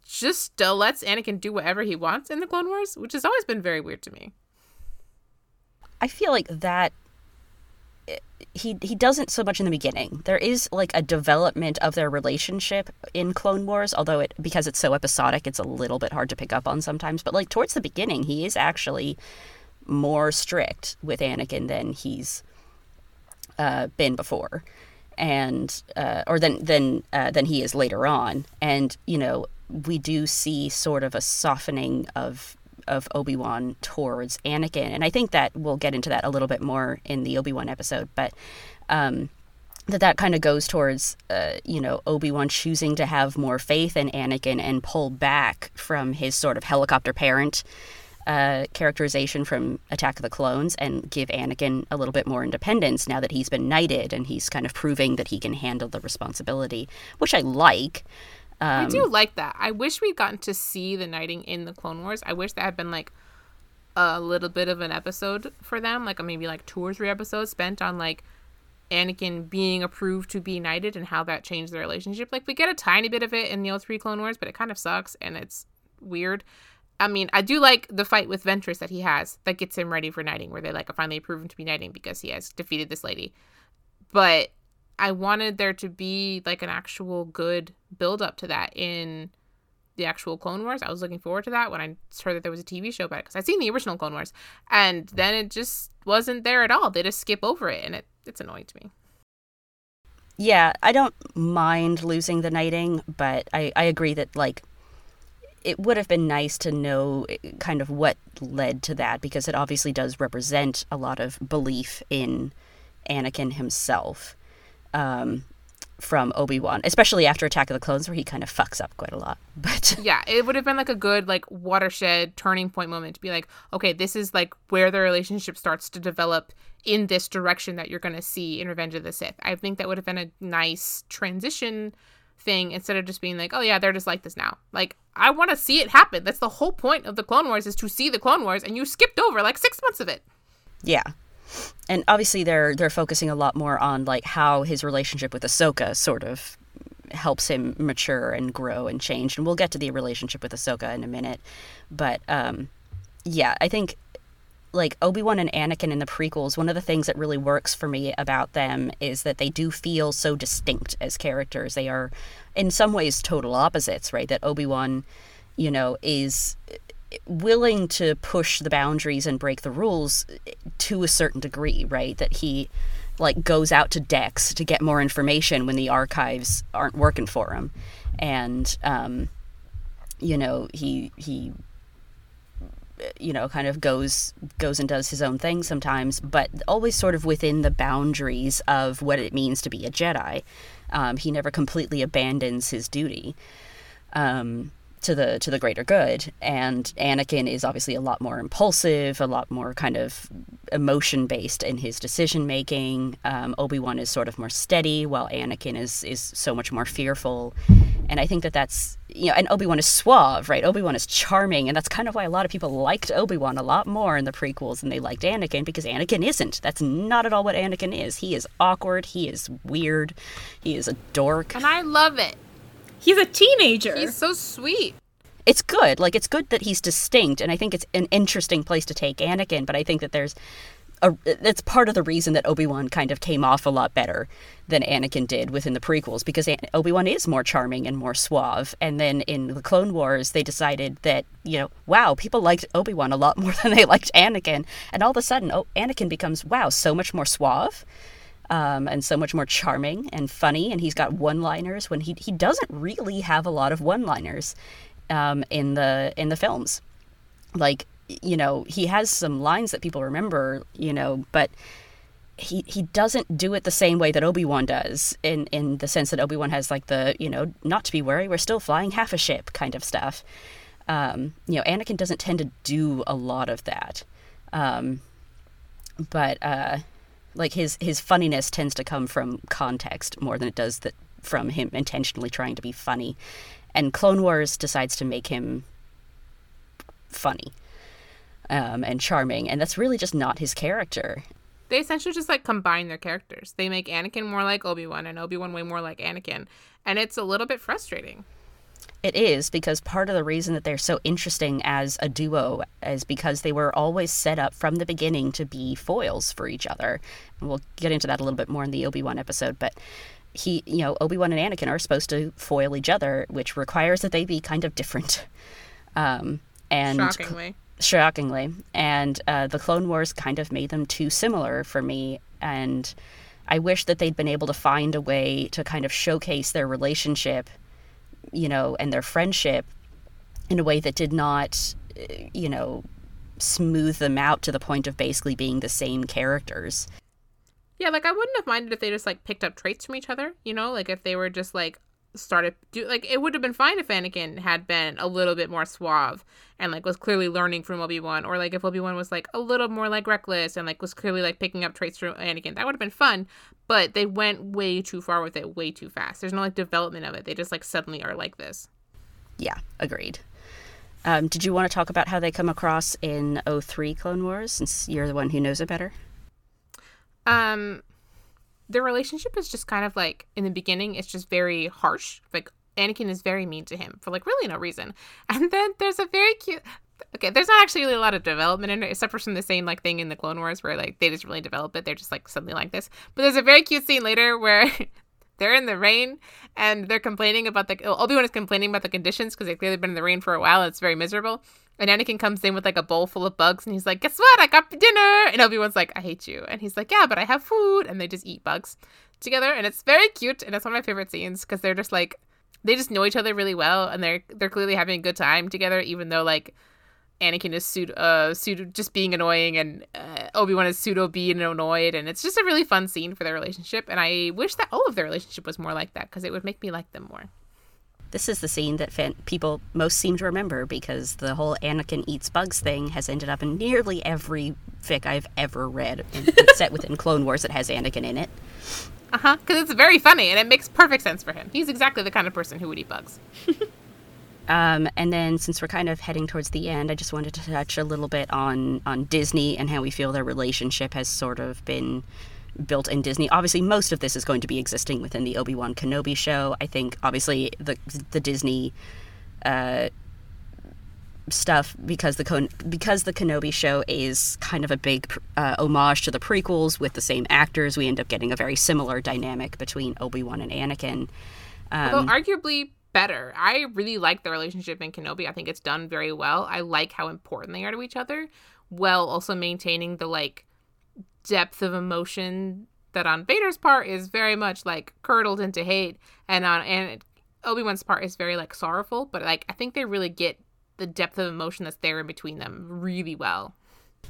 just lets Anakin do whatever he wants in the Clone Wars, which has always been very weird to me. I feel like that he he doesn't so much in the beginning. There is like a development of their relationship in Clone Wars, although it because it's so episodic, it's a little bit hard to pick up on sometimes. But like towards the beginning, he is actually more strict with Anakin than he's uh, been before, and uh, or than than uh, than he is later on. And you know, we do see sort of a softening of of Obi Wan towards Anakin, and I think that we'll get into that a little bit more in the Obi Wan episode, but. Um, that that kind of goes towards uh, you know obi-wan choosing to have more faith in anakin and pull back from his sort of helicopter parent uh, characterization from attack of the clones and give anakin a little bit more independence now that he's been knighted and he's kind of proving that he can handle the responsibility which i like I um, do like that. I wish we'd gotten to see the knighting in the Clone Wars. I wish that had been like a little bit of an episode for them, like maybe like two or three episodes spent on like Anakin being approved to be knighted and how that changed their relationship. Like we get a tiny bit of it in the O3 Clone Wars, but it kind of sucks and it's weird. I mean, I do like the fight with Ventress that he has that gets him ready for knighting, where they like finally approve him to be knighting because he has defeated this lady. But I wanted there to be like an actual good build up to that in the actual Clone Wars. I was looking forward to that when I heard that there was a TV show about it because I'd seen the original Clone Wars, and then it just wasn't there at all. They just skip over it, and it it's annoying to me. yeah i don't mind losing the knighting but i, I agree that like it would have been nice to know eh, kind of what led to that because it obviously does represent a lot of belief in anakin himself um, from obi-wan especially after attack of the clones where he kind of fucks up quite a lot but Yeah, it would have been like a good like watershed turning point moment to be like, okay, this is like where the relationship starts to develop in this direction that you're going to see in Revenge of the Sith. I think that would have been a nice transition thing instead of just being like, oh yeah, they're just like this now. Like I want to see it happen. That's the whole point of the Clone Wars is to see the Clone Wars, and you skipped over like six months of it. Yeah. And obviously they're they're focusing a lot more on like how his relationship with Ahsoka sort of helps him mature and grow and change. And we'll get to the relationship with Ahsoka in a minute. But um yeah, I think like Obi-Wan and Anakin in the prequels, one of the things that really works for me about them is that they do feel so distinct as characters. They are in some ways total opposites, right? That Obi-Wan, you know, is willing to push the boundaries and break the rules to a certain degree, right? That he like goes out to Dex to get more information when the archives aren't working for him, and um, you know, he he you know kind of goes goes and does his own thing sometimes but always sort of within the boundaries of what it means to be a jedi. Um, he never completely abandons his duty. Um, to the to the greater good. And anakin is obviously a lot more impulsive a lot more kind of emotion based in his decision making um, obi-wan is sort of more steady while anakin is is so much more fearful. And i think that that's you know and obi-wan is suave right? Obi-wan is charming and that's kind of why a lot of people liked obi-wan a lot more in the prequels than they liked anakin because anakin isn't. That's not at all what anakin is. He is awkward. He is weird. He is a dork. And I love it. He's a teenager. He's so sweet. it's good. Like it's good that he's distinct, and I think it's an interesting place to take Anakin. But I think that there's a that's part of the reason that Obi Wan kind of came off a lot better than Anakin did within the prequels because Obi Wan is more charming and more suave. And then in the Clone Wars, they decided that you know, wow, people liked Obi Wan a lot more than they liked Anakin, and all of a sudden, oh, Anakin becomes wow, so much more suave. Um, and so much more charming and funny, and he's got one-liners when he he doesn't really have a lot of one-liners um, in the in the films. Like you know, he has some lines that people remember, you know, but he he doesn't do it the same way that Obi Wan does. In in the sense that Obi Wan has like the you know, not to be worried, we're still flying half a ship kind of stuff. Um, you know, Anakin doesn't tend to do a lot of that. Um, but uh, like his his funniness tends to come from context more than it does that from him intentionally trying to be funny. And Clone Wars decides to make him funny um, and charming, and that's really just not his character. They essentially just like combine their characters. They make Anakin more like Obi Wan and Obi Wan way more like Anakin, and it's a little bit frustrating. It is because part of the reason that they're so interesting as a duo is because they were always set up from the beginning to be foils for each other. And we'll get into that a little bit more in the Obi Wan episode, but he, you know, Obi Wan and Anakin are supposed to foil each other, which requires that they be kind of different. Um, and Shockingly. shockingly, and uh, the Clone Wars kind of made them too similar for me, and I wish that they'd been able to find a way to kind of showcase their relationship, you know, and their friendship in a way that did not, you know, smooth them out to the point of basically being the same characters. Yeah, like I wouldn't have minded if they just like picked up traits from each other, you know, like if they were just like started do like it would have been fine if Anakin had been a little bit more suave and like was clearly learning from Obi-Wan or like if Obi-Wan was like a little more like reckless and like was clearly like picking up traits from Anakin. That would have been fun, but they went way too far with it way too fast. There's no like development of it. They just like suddenly are like this. Yeah, agreed. Um, did you want to talk about how they come across in 03 Clone Wars since you're the one who knows it better? Um their relationship is just kind of like in the beginning it's just very harsh. Like Anakin is very mean to him for like really no reason. And then there's a very cute Okay, there's not actually really a lot of development in it, except for from the same like thing in the Clone Wars where like they just really develop it. They're just like something like this. But there's a very cute scene later where they're in the rain and they're complaining about the Obi Wan is complaining about the conditions because they've clearly been in the rain for a while it's very miserable. And Anakin comes in with like a bowl full of bugs and he's like, Guess what? I got dinner. And Obi Wan's like, I hate you. And he's like, Yeah, but I have food. And they just eat bugs together. And it's very cute. And it's one of my favorite scenes because they're just like, they just know each other really well and they're they're clearly having a good time together, even though like Anakin is pseudo, uh, pseudo just being annoying and uh, Obi Wan is pseudo being annoyed. And it's just a really fun scene for their relationship. And I wish that all of their relationship was more like that because it would make me like them more. This is the scene that fan- people most seem to remember because the whole Anakin eats bugs thing has ended up in nearly every fic I've ever read set within Clone Wars that has Anakin in it. Uh huh. Because it's very funny and it makes perfect sense for him. He's exactly the kind of person who would eat bugs. Um, and then, since we're kind of heading towards the end, I just wanted to touch a little bit on on Disney and how we feel their relationship has sort of been built in Disney. Obviously, most of this is going to be existing within the Obi Wan Kenobi show. I think, obviously, the the Disney uh, stuff because the Kon- because the Kenobi show is kind of a big uh, homage to the prequels with the same actors. We end up getting a very similar dynamic between Obi Wan and Anakin. Um, Although arguably better. I really like the relationship in Kenobi. I think it's done very well. I like how important they are to each other, while also maintaining the like depth of emotion that on Vader's part is very much like curdled into hate, and on and Obi Wan's part is very like sorrowful, but like I think they really get the depth of emotion that's there in between them really well.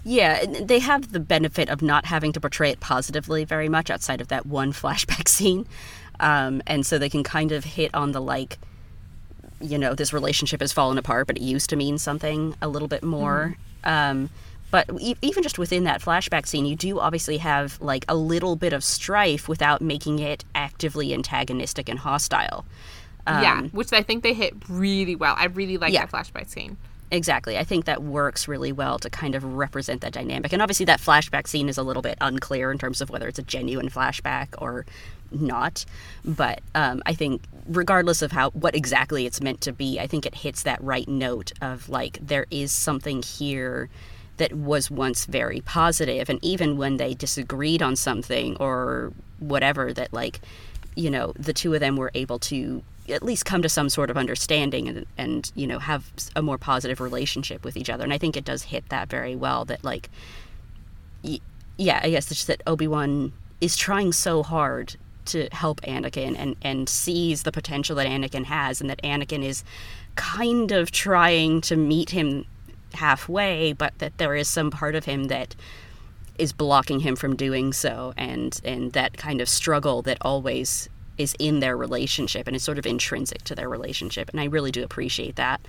Yeah, they have the benefit of not having to portray it positively very much outside of that one flashback scene. Um, and so they can kind of hit on the like, you know, this relationship has fallen apart, but it used to mean something a little bit more. Um, but e- even just within that flashback scene, you do obviously have like a little bit of strife without making it actively antagonistic and hostile. Um, yeah, which I think they hit really well. I really like Yeah. that flashback scene. Exactly. I think that works really well to kind of represent that dynamic. And obviously, that flashback scene is a little bit unclear in terms of whether it's a genuine flashback or not. But um, I think, regardless of how what exactly it's meant to be, I think it hits that right note of like there is something here that was once very positive, and even when they disagreed on something or whatever, that like you know the two of them were able to at least come to some sort of understanding and, and you know have a more positive relationship with each other and i think it does hit that very well that like y- yeah i guess it's just that obi-wan is trying so hard to help anakin and and sees the potential that anakin has and that anakin is kind of trying to meet him halfway but that there is some part of him that is blocking him from doing so and and that kind of struggle that always is in their relationship and is sort of intrinsic to their relationship. And i really do appreciate that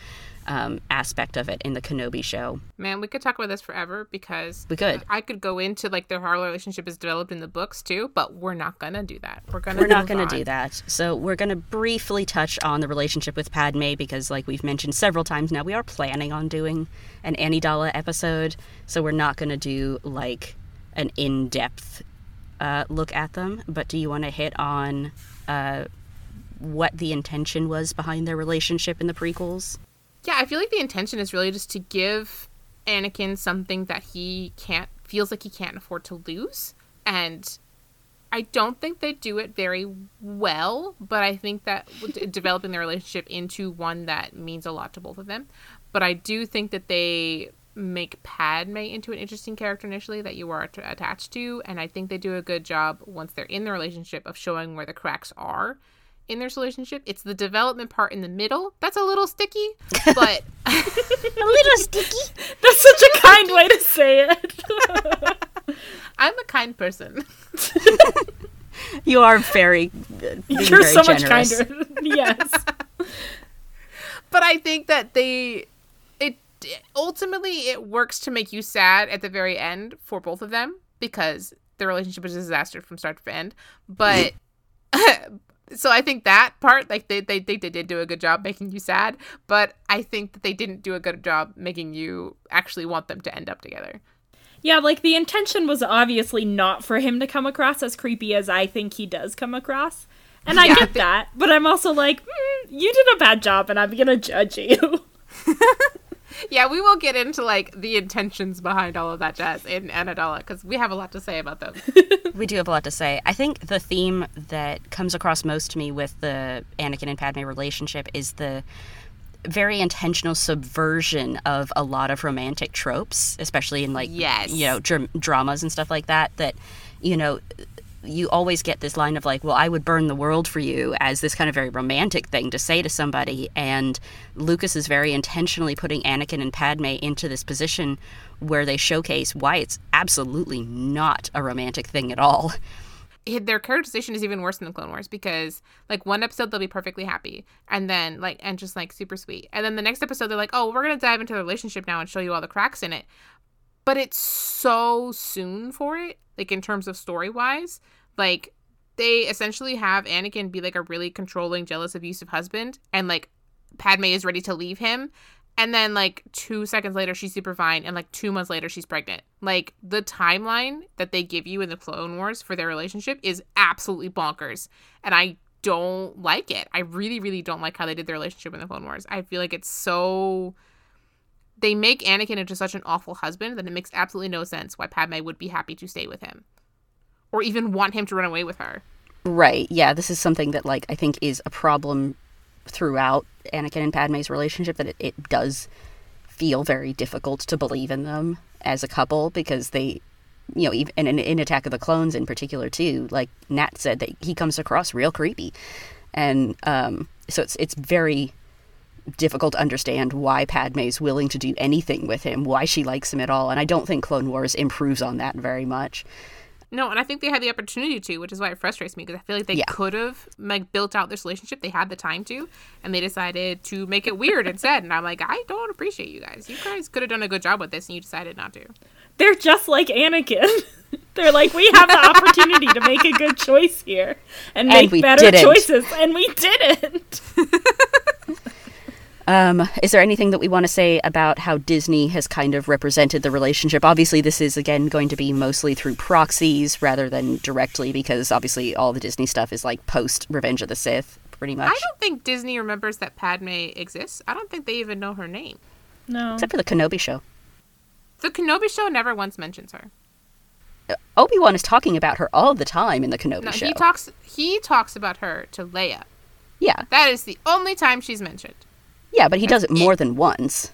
um, aspect of it in the kenobi show Man, we could talk about this forever because We could. I could go into like their how relationship is developed in the books too, but we're not gonna do that. We're gonna we're not going to on. do that so we're going to briefly touch on the relationship with padme because like we've mentioned several times now we are planning on doing an Anidala episode so we're not going to do like an in-depth uh, look at them but do you want to hit on uh, what the intention was behind their relationship in the prequels Yeah, I feel like the intention is really just to give Anakin something that he can't feels like he can't afford to lose. And I don't think they do it very well, but I think that developing their relationship into one that means a lot to both of them. But I do think that they make Padme into an interesting character initially that you are att- attached to, and I think they do a good job once they're in the relationship of showing where the cracks are in their relationship. It's the development part in the middle that's a little sticky, but a little sticky That's such a kind way to say it. I'm a kind person. you are very uh, You're very so generous. much kinder. yes. but I think that they it ultimately it works to make you sad at the very end for both of them because the relationship is a disaster from start to end. But so I think that part like they, they they did do a good job making you sad, but I think that they didn't do a good job making you actually want them to end up together. Yeah, like the intention was obviously not for him to come across as creepy as I think he does come across. And I Yeah, I get that, but I'm also like, mm, you did a bad job and I'm gonna judge you. Yeah, we will get into like the intentions behind all of that jazz in Anidala because we have a lot to say about them. We do have a lot to say. I think the theme that comes across most to me with the Anakin and Padme relationship is the very intentional subversion of a lot of romantic tropes, especially in like Yes. you know dr- dramas and stuff like that. That you know you always get this line of like, "Well, I would burn the world for you," as this kind of very romantic thing to say to somebody. And Lucas is very intentionally putting Anakin and Padme into this position where they showcase why it's absolutely not a romantic thing at all. their characterization is even worse than the Clone Wars because like one episode they'll be perfectly happy and then like and just like super sweet and then the next episode they're like oh we're gonna dive into the relationship now and show you all the cracks in it but it's so soon for it like in terms of story wise like they essentially have Anakin be like a really controlling jealous abusive husband and like Padme is ready to leave him and then like 2 seconds later she's super fine and like 2 months later she's pregnant. Like the timeline that they give you in the Clone Wars for their relationship is absolutely bonkers and I don't like it. I really really don't like how they did their relationship in the Clone Wars. I feel like it's so they make Anakin into such an awful husband that it makes absolutely no sense why Padme would be happy to stay with him or even want him to run away with her. Right. Yeah, this is something that like I think is a problem throughout Anakin and Padme's relationship that it, it does feel very difficult to believe in them as a couple because they you know, even in, in Attack of the Clones in particular too, like Nat said that he comes across real creepy. And um so it's it's very difficult to understand why Padme's willing to do anything with him, why she likes him at all, and I don't think Clone Wars improves on that very much. No, and I think they had the opportunity to, which is why it frustrates me because I feel like they Yeah. could have like built out this relationship. They had the time to, and they decided to make it weird instead. And I'm like, I don't appreciate you guys. You guys could have done a good job with this, and you decided not to. They're just like Anakin. They're like, we have the opportunity to make a good choice here and And make we better didn't. choices, and we didn't. Um, is there anything that we want to say about how Disney has kind of represented the relationship? Obviously, this is again going to be mostly through proxies rather than directly, because obviously all the Disney stuff is like post Revenge of the Sith, pretty much. I don't think Disney remembers that Padme exists. I don't think they even know her name. No. Except for the Kenobi show. The Kenobi show never once mentions her. Obi Wan is talking about her all the time in the Kenobi No, show. he talks. He talks about her to Leia. yeah, That is the only time she's mentioned. Yeah, but he does it more than once.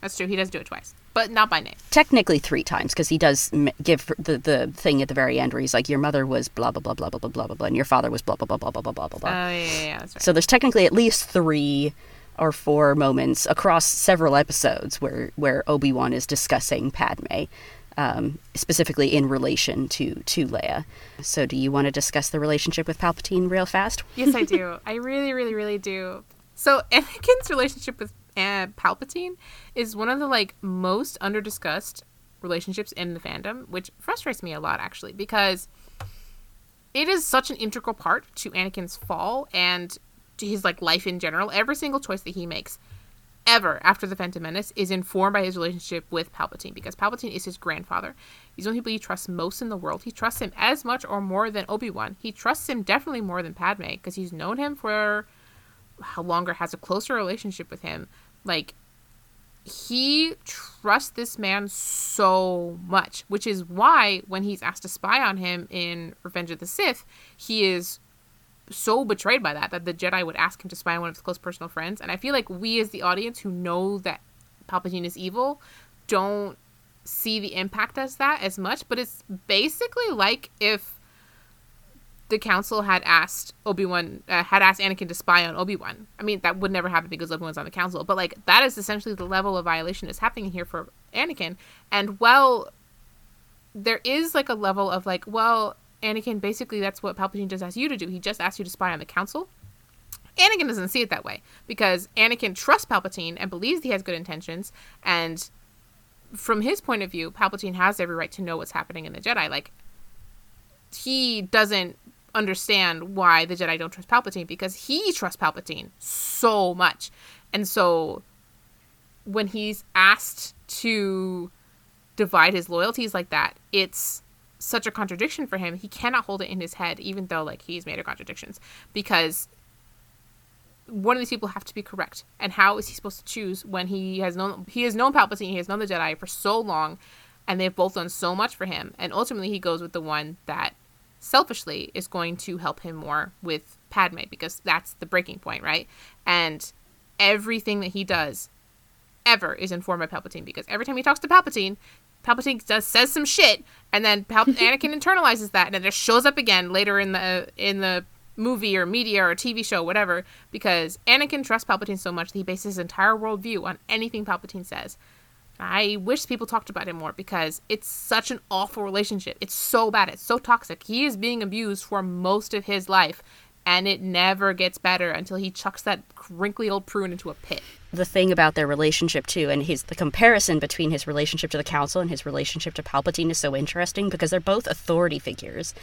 That's true. He does do it twice, but not by name. Technically, three times because he does give the the thing at the very end where he's like, "Your mother was blah blah blah blah blah blah blah blah, blah and your father was blah blah blah blah blah blah blah blah." Oh yeah, yeah, yeah, that's right. So there's technically at least three or four moments across several episodes where where Obi Wan is discussing Padme, um, specifically in relation to to Leia. So do you want to discuss the relationship with Palpatine real fast? Yes, I do. I really, really, really do. So Anakin's relationship with uh, Palpatine is one of the like most underdiscussed relationships in the fandom, which frustrates me a lot actually because it is such an integral part to Anakin's fall and to his like life in general. Every single choice that he makes ever after the Phantom Menace is informed by his relationship with Palpatine because Palpatine is his grandfather. He's one of the people he trusts most in the world. He trusts him as much or more than Obi Wan. He trusts him definitely more than Padme because he's known him for longer, has a closer relationship with him. Like, he trusts this man so much, which is why when he's asked to spy on him in Revenge of the Sith, he is so betrayed by that that the Jedi would ask him to spy on one of his close personal friends. And I feel like we, as the audience who know that Palpatine is evil, don't see the impact as that as much. But it's basically like if the council had asked Obi Wan, uh, had asked Anakin to spy on Obi Wan. I mean, that would never happen because Obi Wan's on the council. But like that is essentially the level of violation that's happening here for Anakin. And well, there is like a level of like, well, Anakin, basically that's what Palpatine just asked you to do. He just asked you to spy on the council. Anakin doesn't see it that way because Anakin trusts Palpatine and believes he has good intentions. And from his point of view, Palpatine has every right to know what's happening in the Jedi. Like, he doesn't understand why the Jedi don't trust Palpatine because he trusts Palpatine so much. And so when he's asked to divide his loyalties like that, it's such a contradiction for him. He cannot hold it in his head, even though like he's made of contradictions, because one of these people have to be correct. And how is he supposed to choose when he has known he has known Palpatine, he has known the Jedi for so long, and they've both done so much for him, and ultimately he goes with the one that selfishly is going to help him more with Padme because that's the breaking point, right? And everything that he does ever is informed by Palpatine because every time he talks to Palpatine, Palpatine does says some shit, and then Pal- Anakin internalizes that, and then it shows up again later in the in the movie or media or TV show, whatever. Because Anakin trusts Palpatine so much that he bases his entire worldview on anything Palpatine says. I wish people talked about it more because it's such an awful relationship. It's so bad. It's so toxic. He is being abused for most of his life, and it never gets better until he chucks that wrinkly old prune into a pit. the thing about their relationship too and his the comparison between his relationship to the council and his relationship to palpatine is so interesting because they're both authority figures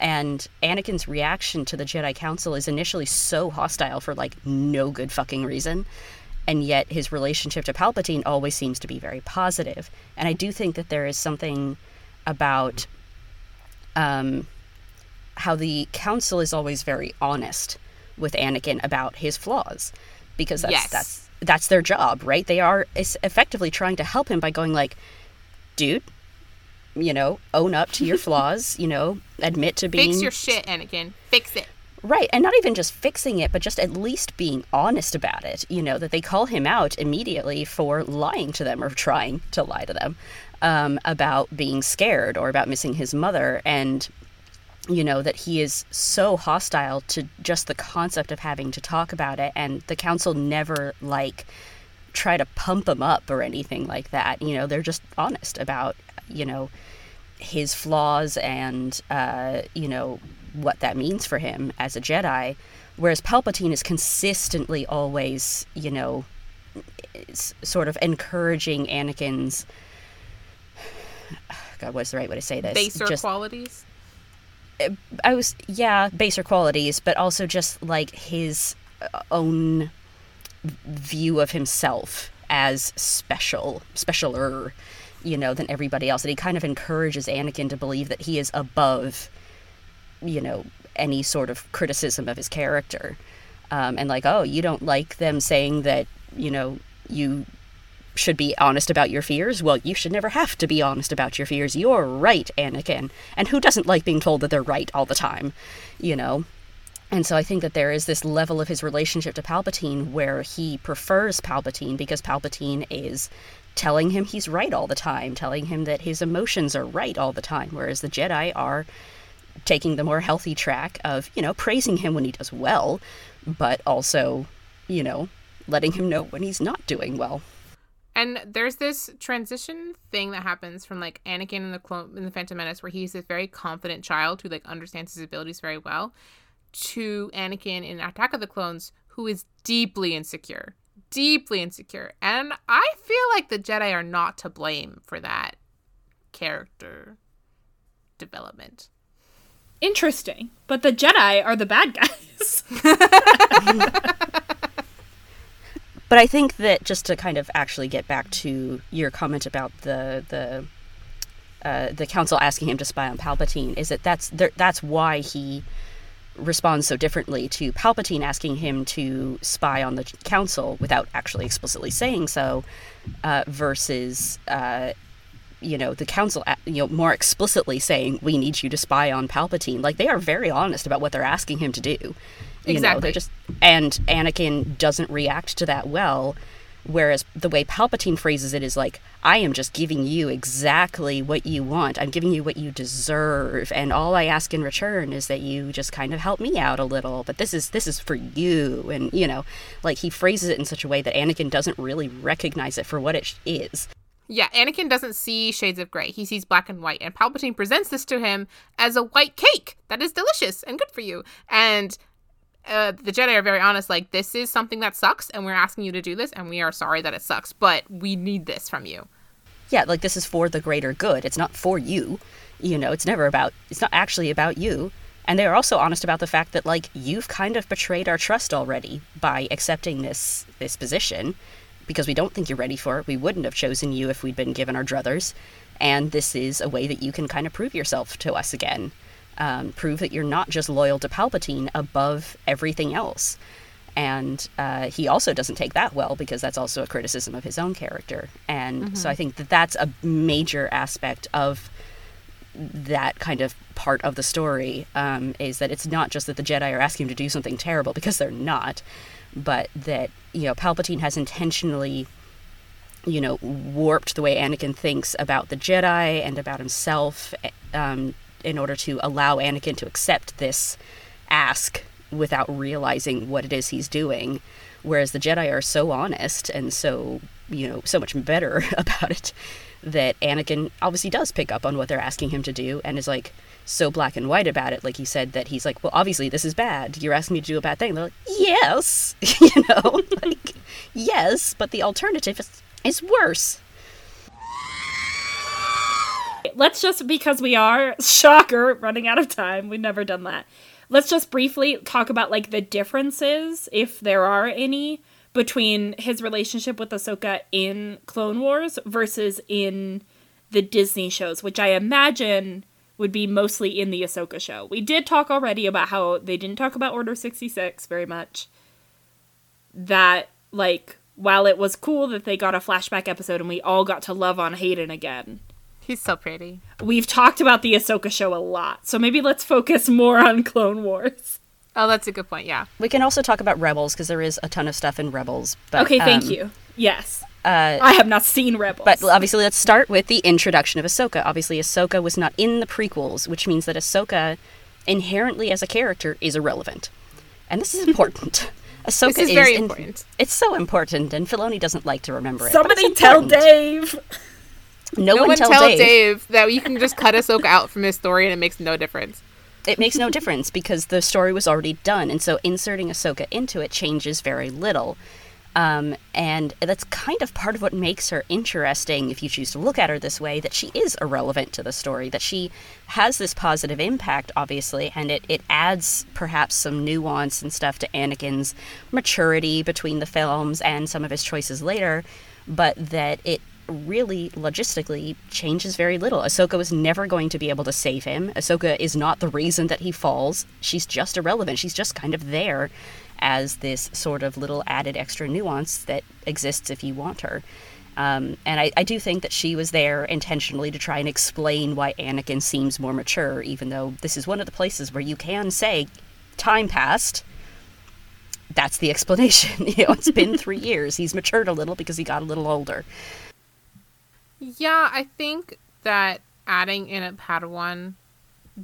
and anakin's reaction to the jedi council is initially so hostile for like no good fucking reason and yet his relationship to palpatine always seems to be very positive. and i do think that there is something about um, how the council is always very honest with Anakin about his flaws because that's Yes. that's that's their job, right? They are effectively trying to help him by going like, dude, you know, own up to your flaws, you know, admit to being Fix your shit, Anakin. Fix it. Right, and not even just fixing it, but just at least being honest about it. You know, that they call him out immediately for lying to them or trying to lie to them um, about being scared or about missing his mother. And you know, that he is so hostile to just the concept of having to talk about it, and the council never like try to pump him up or anything like that. You know, they're just honest about, you know, his flaws and, uh, you know, what that means for him as a Jedi. Whereas Palpatine is consistently always, you know, sort of encouraging Anakin's. God, what's the right way to say this? Baser Just- qualities. I was yeah baser qualities, but also just like his uh, own view of himself as special, specialer, you know, than everybody else. That he kind of encourages Anakin to believe that he is above, you know, any sort of criticism of his character, um, and like, oh, you don't like them saying that, you know, you should be honest about your fears. Well, you should never have to be honest about your fears. You're right, Anakin. And who doesn't like being told that they're right all the time, you know? And so I think that there is this level of his relationship to Palpatine where he prefers Palpatine because Palpatine is telling him he's right all the time, telling him that his emotions are right all the time, whereas the Jedi are taking the more healthy track of, you know, praising him when he does well, but also, you know, letting him know when he's not doing well. And there's this transition thing that happens from like Anakin in the clone in the Phantom Menace, where he's this very confident child who like understands his abilities very well, to Anakin in Attack of the Clones, who is deeply insecure, deeply insecure. And I feel like the Jedi are not to blame for that character development. Interesting. But the Jedi are the bad guys. But I think that just to kind of actually get back to your comment about the the uh, the council asking him to spy on Palpatine is that that's there, that's why he responds so differently to Palpatine asking him to spy on the council without actually explicitly saying so, uh, versus uh, you know the council uh, you know more explicitly saying we need you to spy on Palpatine. Like they are very honest about what they're asking him to do. You know, Exactly. they're just and Anakin doesn't react to that well. Whereas the way Palpatine phrases it is like, I am just giving you exactly what you want. I'm giving you what you deserve. And all I ask in return is that you just kind of help me out a little. But this is this is for you. And you know, like he phrases it in such a way that Anakin doesn't really recognize it for what it is. Yeah, Anakin doesn't see shades of gray. He sees black and white. And Palpatine presents this to him as a white cake that is delicious and good for you. And uh, the Jedi are very honest, like, this is something that sucks, and we're asking you to do this, and we are sorry that it sucks, but we need this from you. Yeah, like this is for the greater good. It's not for you. You know, it's never about it's not actually about you. And they are also honest about the fact that like you've kind of betrayed our trust already by accepting this this position because we don't think you're ready for it. We wouldn't have chosen you if we'd been given our druthers. And this is a way that you can kind of prove yourself to us again. Um, prove that you're not just loyal to Palpatine above everything else. And uh, he also doesn't take that well because that's also a criticism of his own character. And so I think that that's a major aspect of that kind of part of the story um, is that it's not just that the Jedi are asking him to do something terrible because they're not, but that you know Palpatine has intentionally, you know, warped the way Anakin thinks about the Jedi and about himself, um, in order to allow Anakin to accept this ask without realizing what it is he's doing. Whereas the Jedi are so honest and so you know so much better about it that Anakin obviously does pick up on what they're asking him to do and is like so black and white about it. Like he said that he's like, well, obviously this is bad. You're asking me to do a bad thing. They're like, yes, you know, like yes, but the alternative is is worse. Let's just because we are shocker running out of time. We've never done that. Let's just briefly talk about like the differences, if there are any, between his relationship with Ahsoka in Clone Wars versus in the Disney shows, which I imagine would be mostly in the Ahsoka show. We did talk already about how they didn't talk about Order 66 very much. That, like, while it was cool that they got a flashback episode and we all got to love on Hayden again, He's so pretty. we've talked about the Ahsoka show a lot. So maybe let's focus more on Clone Wars. Oh, that's a good point. Yeah. We can also talk about Rebels because there is a ton of stuff in Rebels. But, Okay, thank um, you. Yes. Uh, I have not seen Rebels. But obviously, let's start with the introduction of Ahsoka. Obviously, Ahsoka was not in the prequels, which means that Ahsoka inherently as a character is irrelevant, and this is important. Ahsoka This is very in- important. It's so important, and Filoni doesn't like to remember it. Somebody tell. Dave. No, No one, one tell, tell Dave. Dave. that you can just cut Ahsoka out from his story and it makes no difference. It makes no difference because the story was already done, and so inserting Ahsoka into it changes very little. Um, and that's kind of part of what makes her interesting, if you choose to look at her this way, that she is irrelevant to the story, that she has this positive impact, obviously, and it, it adds perhaps some nuance and stuff to Anakin's maturity between the films and some of his choices later, but that it really logistically changes very little. Ahsoka was never going to be able to save him. Ahsoka is not the reason that he falls. She's just irrelevant. She's just kind of there as this sort of little added extra nuance that exists if you want her. Um, and I, I do think that she was there intentionally to try and explain why Anakin seems more mature, even though this is one of the places where you can say, time passed. That's the explanation. you know, it's been three years. He's matured a little because he got a little older. Yeah, I think that adding in a Padawan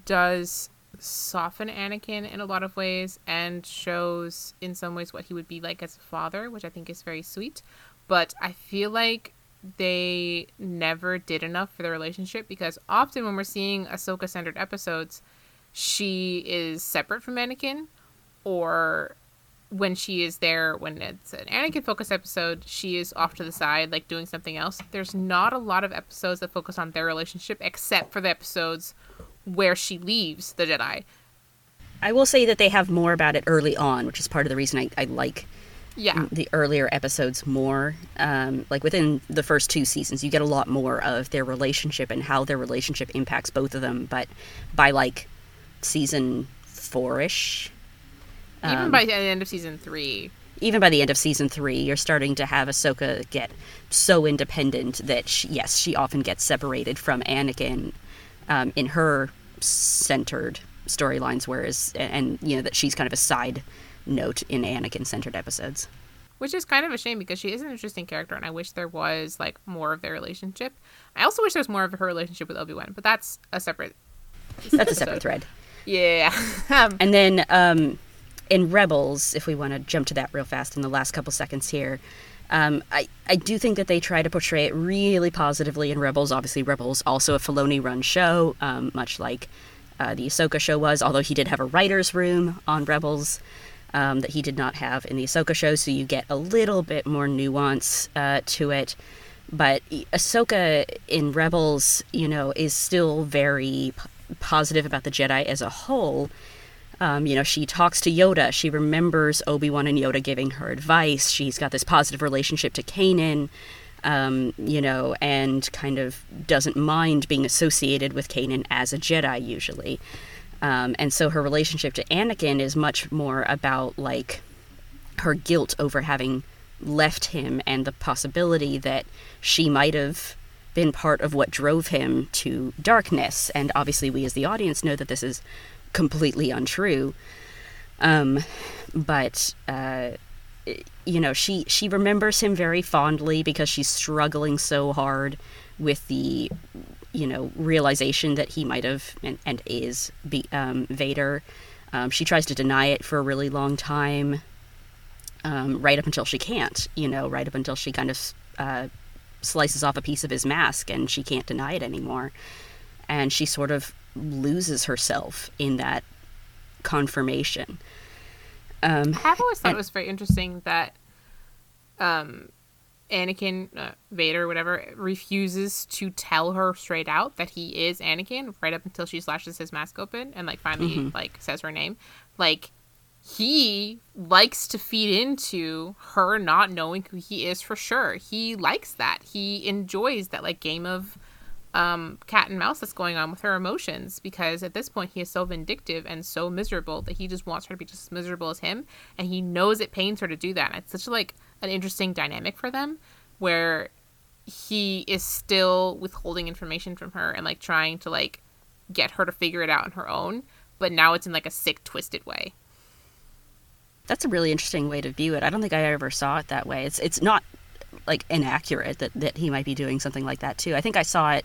does soften Anakin in a lot of ways and shows in some ways what he would be like as a father, which I think is very sweet. But I feel like they never did enough for the relationship because often when we're seeing Ahsoka centered episodes, she is separate from Anakin or when she is there when it's an Anakin focused episode, she is off to the side, like doing something else. There's not a lot of episodes that focus on their relationship, except for the episodes where she leaves the Jedi. I will say that they have more about it early on, which is part of the reason I, I like Yeah. the earlier episodes more. Um, like within the first two seasons, you get a lot more of their relationship and how their relationship impacts both of them. But by like season four ish, Even um, by the end of season three. even by the end of season three, you're starting to have Ahsoka get so independent that she, yes, she often gets separated from Anakin um, in her centered storylines, whereas and you know that she's kind of a side note in Anakin centered episodes. Which is kind of a shame because she is an interesting character and I wish there was like more of their relationship. I also wish there was more of her relationship with Obi Wan, but that's a separate That's a separate thread. Yeah. um, And then um, in Rebels, if we want to jump to that real fast in the last couple seconds here, um, I, I do think that they try to portray it really positively in Rebels. Obviously, Rebels also a Filoni run show, um, much like uh, the Ahsoka show was, although he did have a writer's room on Rebels um, that he did not have in the Ahsoka show, so you get a little bit more nuance uh, to it. But Ahsoka in Rebels, you know, is still very p- positive about the Jedi as a whole. Um, you know, she talks to Yoda. She remembers Obi Wan and Yoda giving her advice. She's got this positive relationship to Kanan, um, you know, and kind of doesn't mind being associated with Kanan as a Jedi usually. Um, and so her relationship to Anakin is much more about like her guilt over having left him and the possibility that she might have been part of what drove him to darkness. And obviously, we as the audience know that this is completely untrue. Um, but uh, you know, she she remembers him very fondly because she's struggling so hard with the you know realization that he might have and, and is be, um, Vader. Um, she tries to deny it for a really long time, um, right up until she can't. You know, right up until she kind of uh, slices off a piece of his mask and she can't deny it anymore, and she sort of loses herself in that confirmation. Um, I've always thought and- it was very interesting that um, Anakin, uh, Vader, whatever, refuses to tell her straight out that he is Anakin right up until she slashes his mask open and like finally Mhm. like says her name. Like he likes to feed into her not knowing who he is for sure. He likes that. He enjoys that like game of um, cat and mouse that's going on with her emotions because at this point he is so vindictive and so miserable that he just wants her to be just as miserable as him and he knows it pains her to do that. And it's such like an interesting dynamic for them where he is still withholding information from her and like trying to like get her to figure it out on her own, but now it's in like a sick twisted way. that's a really interesting way to view it. I don't think I ever saw it that way. It's it's not like inaccurate that, that he might be doing something like that too. I think I saw it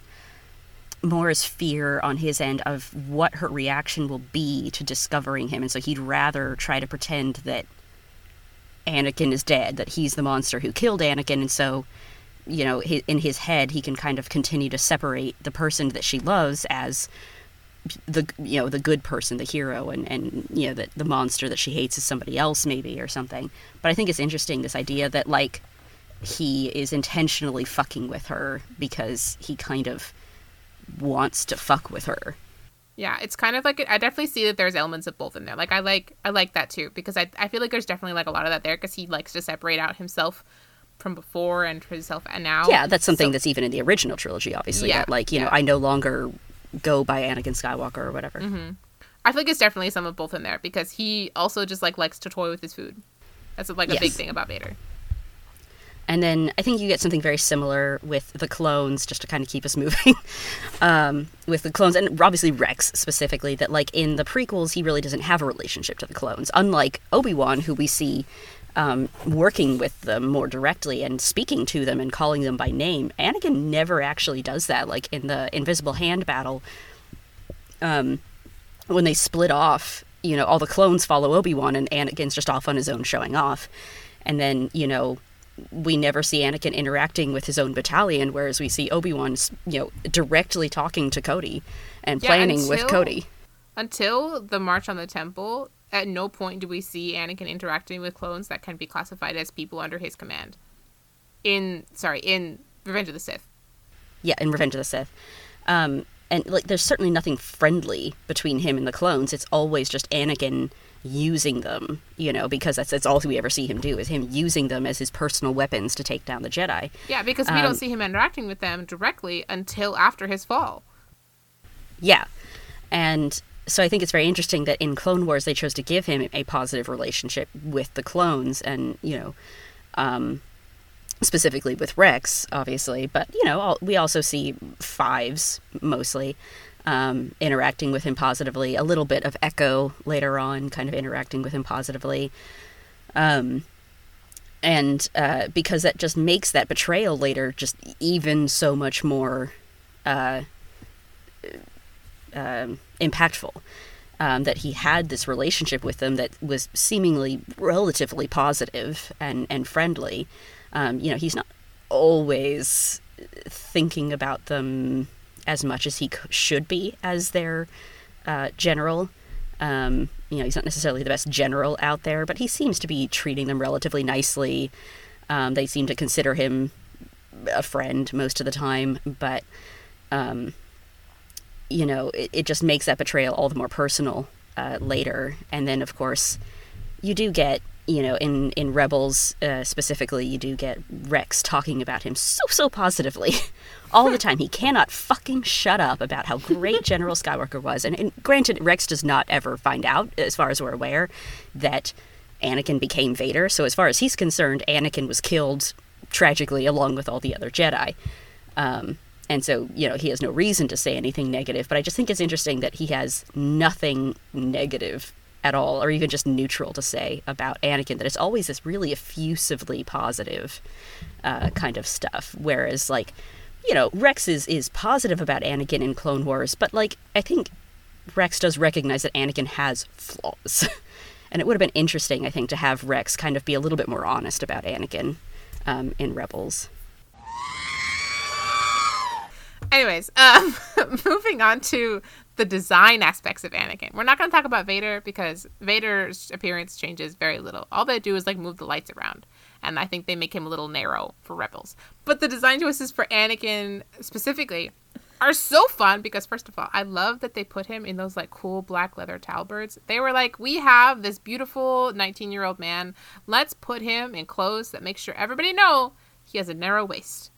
more as fear on his end of what her reaction will be to discovering him, and so he'd rather try to pretend that Anakin is dead, that he's the monster who killed Anakin, and so you know, in his head, he can kind of continue to separate the person that she loves as the you know the good person, the hero, and and you know that the monster that she hates is somebody else maybe or something. But I think it's interesting this idea that like he is intentionally fucking with her because he kind of wants to fuck with her. Yeah, it's kind of like I definitely see that there's elements of both in there. Like I like I like that too because I I feel like there's definitely like a lot of that there because he likes to separate out himself from before and himself and now. Yeah, that's something so, that's even in the original trilogy, obviously. Yeah, that, like you yeah. know, I no longer go by Anakin Skywalker or whatever. Mm-hmm. I feel like it's definitely some of both in there because he also just like likes to toy with his food. That's like a yes. big thing about Vader. And then I think you get something very similar with the clones, just to kind of keep us moving. um, with the clones, and obviously Rex specifically, that like in the prequels, he really doesn't have a relationship to the clones. Unlike Obi Wan, who we see um, working with them more directly and speaking to them and calling them by name. Anakin never actually does that. Like in the Invisible Hand battle, um, when they split off, you know, all the clones follow Obi Wan, and Anakin's just off on his own, showing off. And then, you know, we never see Anakin interacting with his own battalion, whereas we see Obi Wan, you know, directly talking to Cody and planning yeah, until, with Cody. Until the March on the Temple, at no point do we see Anakin interacting with clones that can be classified as people under his command. In sorry, in Revenge of the Sith. Yeah, in Revenge of the Sith. Um, and like, there's certainly nothing friendly between him and the clones. It's always just Anakin using them, you know, because that's that's all we ever see him do is him using them as his personal weapons to take down the Jedi. Yeah, because we um, don't see him interacting with them directly until after his fall. Yeah, and so I think it's very interesting that in Clone Wars they chose to give him a positive relationship with the clones, and you know, um, specifically with Rex, obviously. But you know, we also see fives mostly um, interacting with him positively. A little bit of Echo later on, kind of interacting with him positively. Um, and uh, because that just makes that betrayal later just even so much more uh, um, impactful. Um, that he had this relationship with them that was seemingly relatively positive and, and friendly. Um, you know, he's not always thinking about them as much as he should be as their uh, general. Um, you know, he's not necessarily the best general out there, but he seems to be treating them relatively nicely. Um, they seem to consider him a friend most of the time, but um, you know, it, it just makes that betrayal all the more personal uh, later. And then, of course, you do get, you know, in in Rebels uh, specifically, you do get Rex talking about him so so positively all the time. He cannot fucking shut up about how great General Skywalker was. And, and granted, Rex does not ever find out, as far as we're aware, that Anakin became Vader. So as far as he's concerned, Anakin was killed tragically along with all the other Jedi. Um, and so, you know, he has no reason to say anything negative, but I just think it's interesting that he has nothing negative at all, or even just neutral to say about Anakin, that it's always this really effusively positive uh, kind of stuff. Whereas, like, you know, Rex is, is positive about Anakin in Clone Wars, but, like, I think Rex does recognize that Anakin has flaws. and it would have been interesting, I think, to have Rex kind of be a little bit more honest about Anakin um, in Rebels. Anyways, um, moving on to the design aspects of Anakin. We're not going to talk about Vader because Vader's appearance changes very little. All they do is like move the lights around, and I think they make him a little narrow for Rebels. But the design choices for Anakin specifically are so fun because first of all, I love that they put him in those like cool black leather tabards. They were like, we have this beautiful 19-year-old man. Let's put him in clothes that make sure everybody know he has a narrow waist.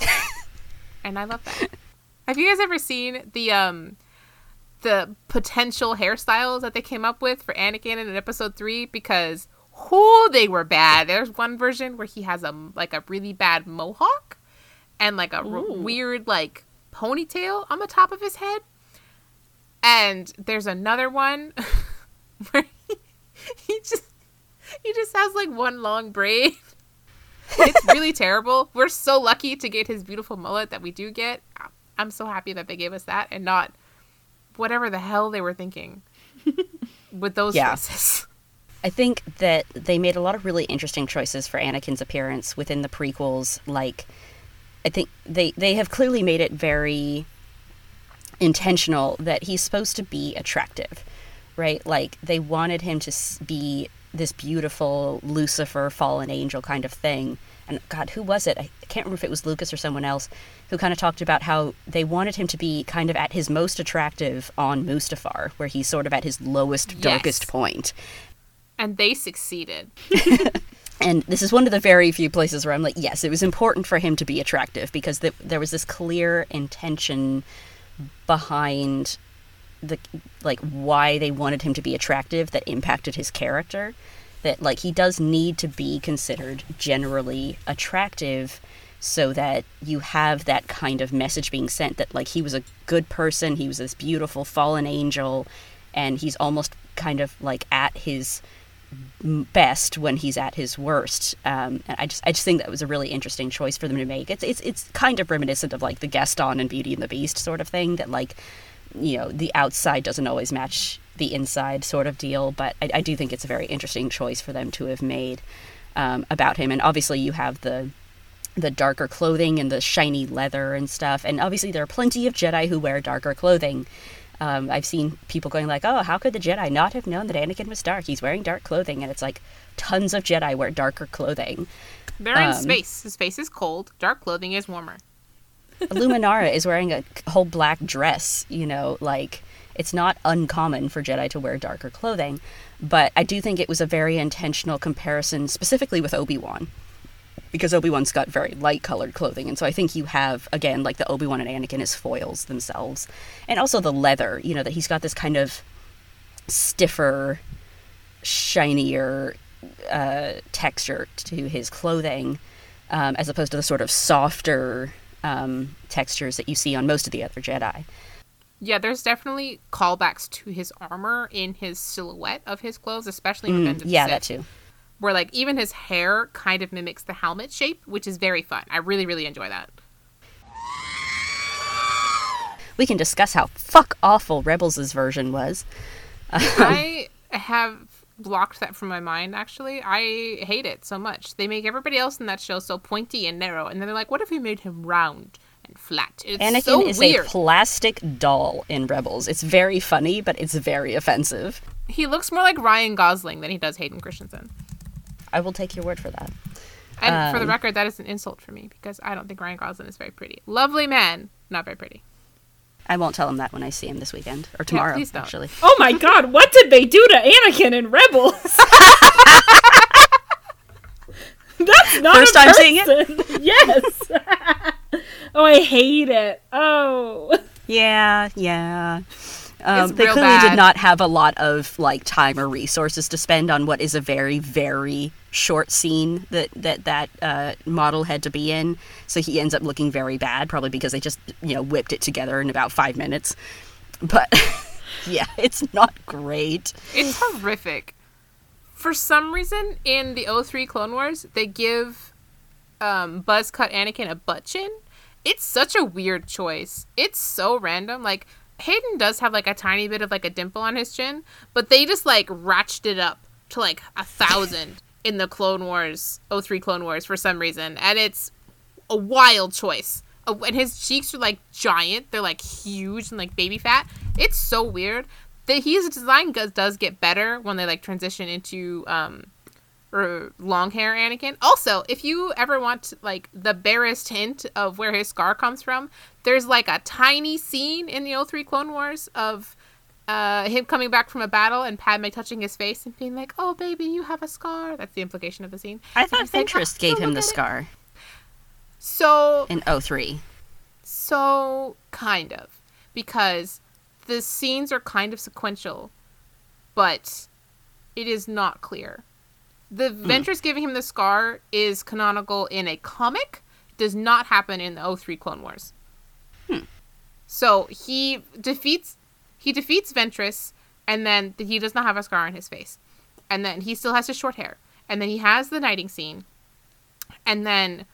and I love that. Have you guys ever seen the um the potential hairstyles that they came up with for Anakin in episode 3 because who they were bad. There's one version where he has a like a really bad mohawk and like a r- weird like ponytail on the top of his head. And there's another one where he, he just he just has like one long braid it's really terrible. We're so lucky to get his beautiful mullet that we do get. I'm so happy that they gave us that and not whatever the hell they were thinking with those Yeah. choices. I think that they made a lot of really interesting choices for Anakin's appearance within the prequels. Like, I think they they have clearly made it very intentional that he's supposed to be attractive, right? Like they wanted him to be this beautiful Lucifer fallen angel kind of thing. And God, who was it? I can't remember if it was Lucas or someone else who kind of talked about how they wanted him to be kind of at his most attractive on Mustafar, where he's sort of at his lowest, darkest point. And they succeeded. And this is one of the very few places where I'm like, yes, it was important for him to be attractive because th- there was this clear intention behind the like why they wanted him to be attractive that impacted his character. That like he does need to be considered generally attractive so that you have that kind of message being sent that like he was a good person, he was this beautiful fallen angel, and he's almost kind of like at his best when he's at his worst. Um, and I just I just think that was a really interesting choice for them to make. It's it's it's kind of reminiscent of like the Gaston and Beauty and the Beast sort of thing that like you know the outside doesn't always match the inside sort of deal. But I, I do think it's a very interesting choice for them to have made um, about him. And obviously you have the the darker clothing and the shiny leather and stuff. And obviously, there are plenty of Jedi who wear darker clothing. Um, I've seen people going like, "Oh, how could the Jedi not have known that Anakin was dark? He's wearing dark clothing." And it's like, tons of Jedi wear darker clothing. They're in Um, space. The space is cold. Dark clothing is warmer. Luminara is wearing a whole black dress. You know, like it's not uncommon for Jedi to wear darker clothing. But I do think it was a very intentional comparison, specifically with Obi Wan. because Obi-Wan's got very light colored clothing and so I think you have again like the Obi-Wan and Anakin as foils themselves and also the leather you know that he's got this kind of stiffer shinier uh, texture to his clothing um, as opposed to the sort of softer um, textures that you see on most of the other Jedi Yeah, there's definitely callbacks to his armor in his silhouette of his clothes, especially in Revenge of the Mm, yeah that too Where like even his hair kind of mimics the helmet shape, which is very fun. I really, really enjoy that. we can discuss how fuck awful Rebels' version was I have blocked that from my mind actually. I hate it so much. They make everybody else in that show so pointy and narrow, and then they're like, what if we made him round and flat? It's Anakin so is weird. a plastic doll in Rebels. It's very funny, but it's very offensive. he looks more like Ryan Gosling than he does Hayden Christensen. I will take your word for that. And for the Um, record, that is an insult for me because I don't think Ryan Gosling is very pretty. Lovely man, not very pretty. I won't tell him that when I see him this weekend or tomorrow. please don't. Actually, Oh my god, what did they do to Anakin in Rebels? That's not First a time seeing it? Yes. oh, I hate it. Oh. yeah, yeah. Um, they clearly bad. did not have a lot of like time or resources to spend on what is a very, very short scene that that that uh, model had to be in. So he ends up looking very bad, probably because they just you know whipped it together in about five minutes. But yeah, it's not great. It's horrific. For some reason, in the 03 Clone Wars, they give um, Buzzcut Anakin a butt chin. It's such a weird choice. It's so random. Like, Hayden does have, like, a tiny bit of, like, a dimple on his chin, but they just, like, ratcheted it up to, like, a thousand in the Clone Wars, 03 Clone Wars, for some reason. And it's a wild choice. And his cheeks are like giant; they're like huge and like baby fat. It's so weird. That his design does, does get better when they like transition into um, or long hair Anakin. Also, if you ever want like the barest hint of where his scar comes from, there's like a tiny scene in the 03 Clone Wars of uh, him coming back from a battle and Padme touching his face and being like, "Oh, baby, you have a scar." That's the implication of the scene. I And thought he's like, "Oh, gave him the at it." scar So in 03. So, kind of. Because the scenes are kind of sequential, but it is not clear. The Ventress giving him the scar is canonical in a comic, does not happen in the 03 Clone Wars. So, he defeats he defeats Ventress and then he does not have a scar on his face. And then he still has his short hair. And then he has the knighting scene. And then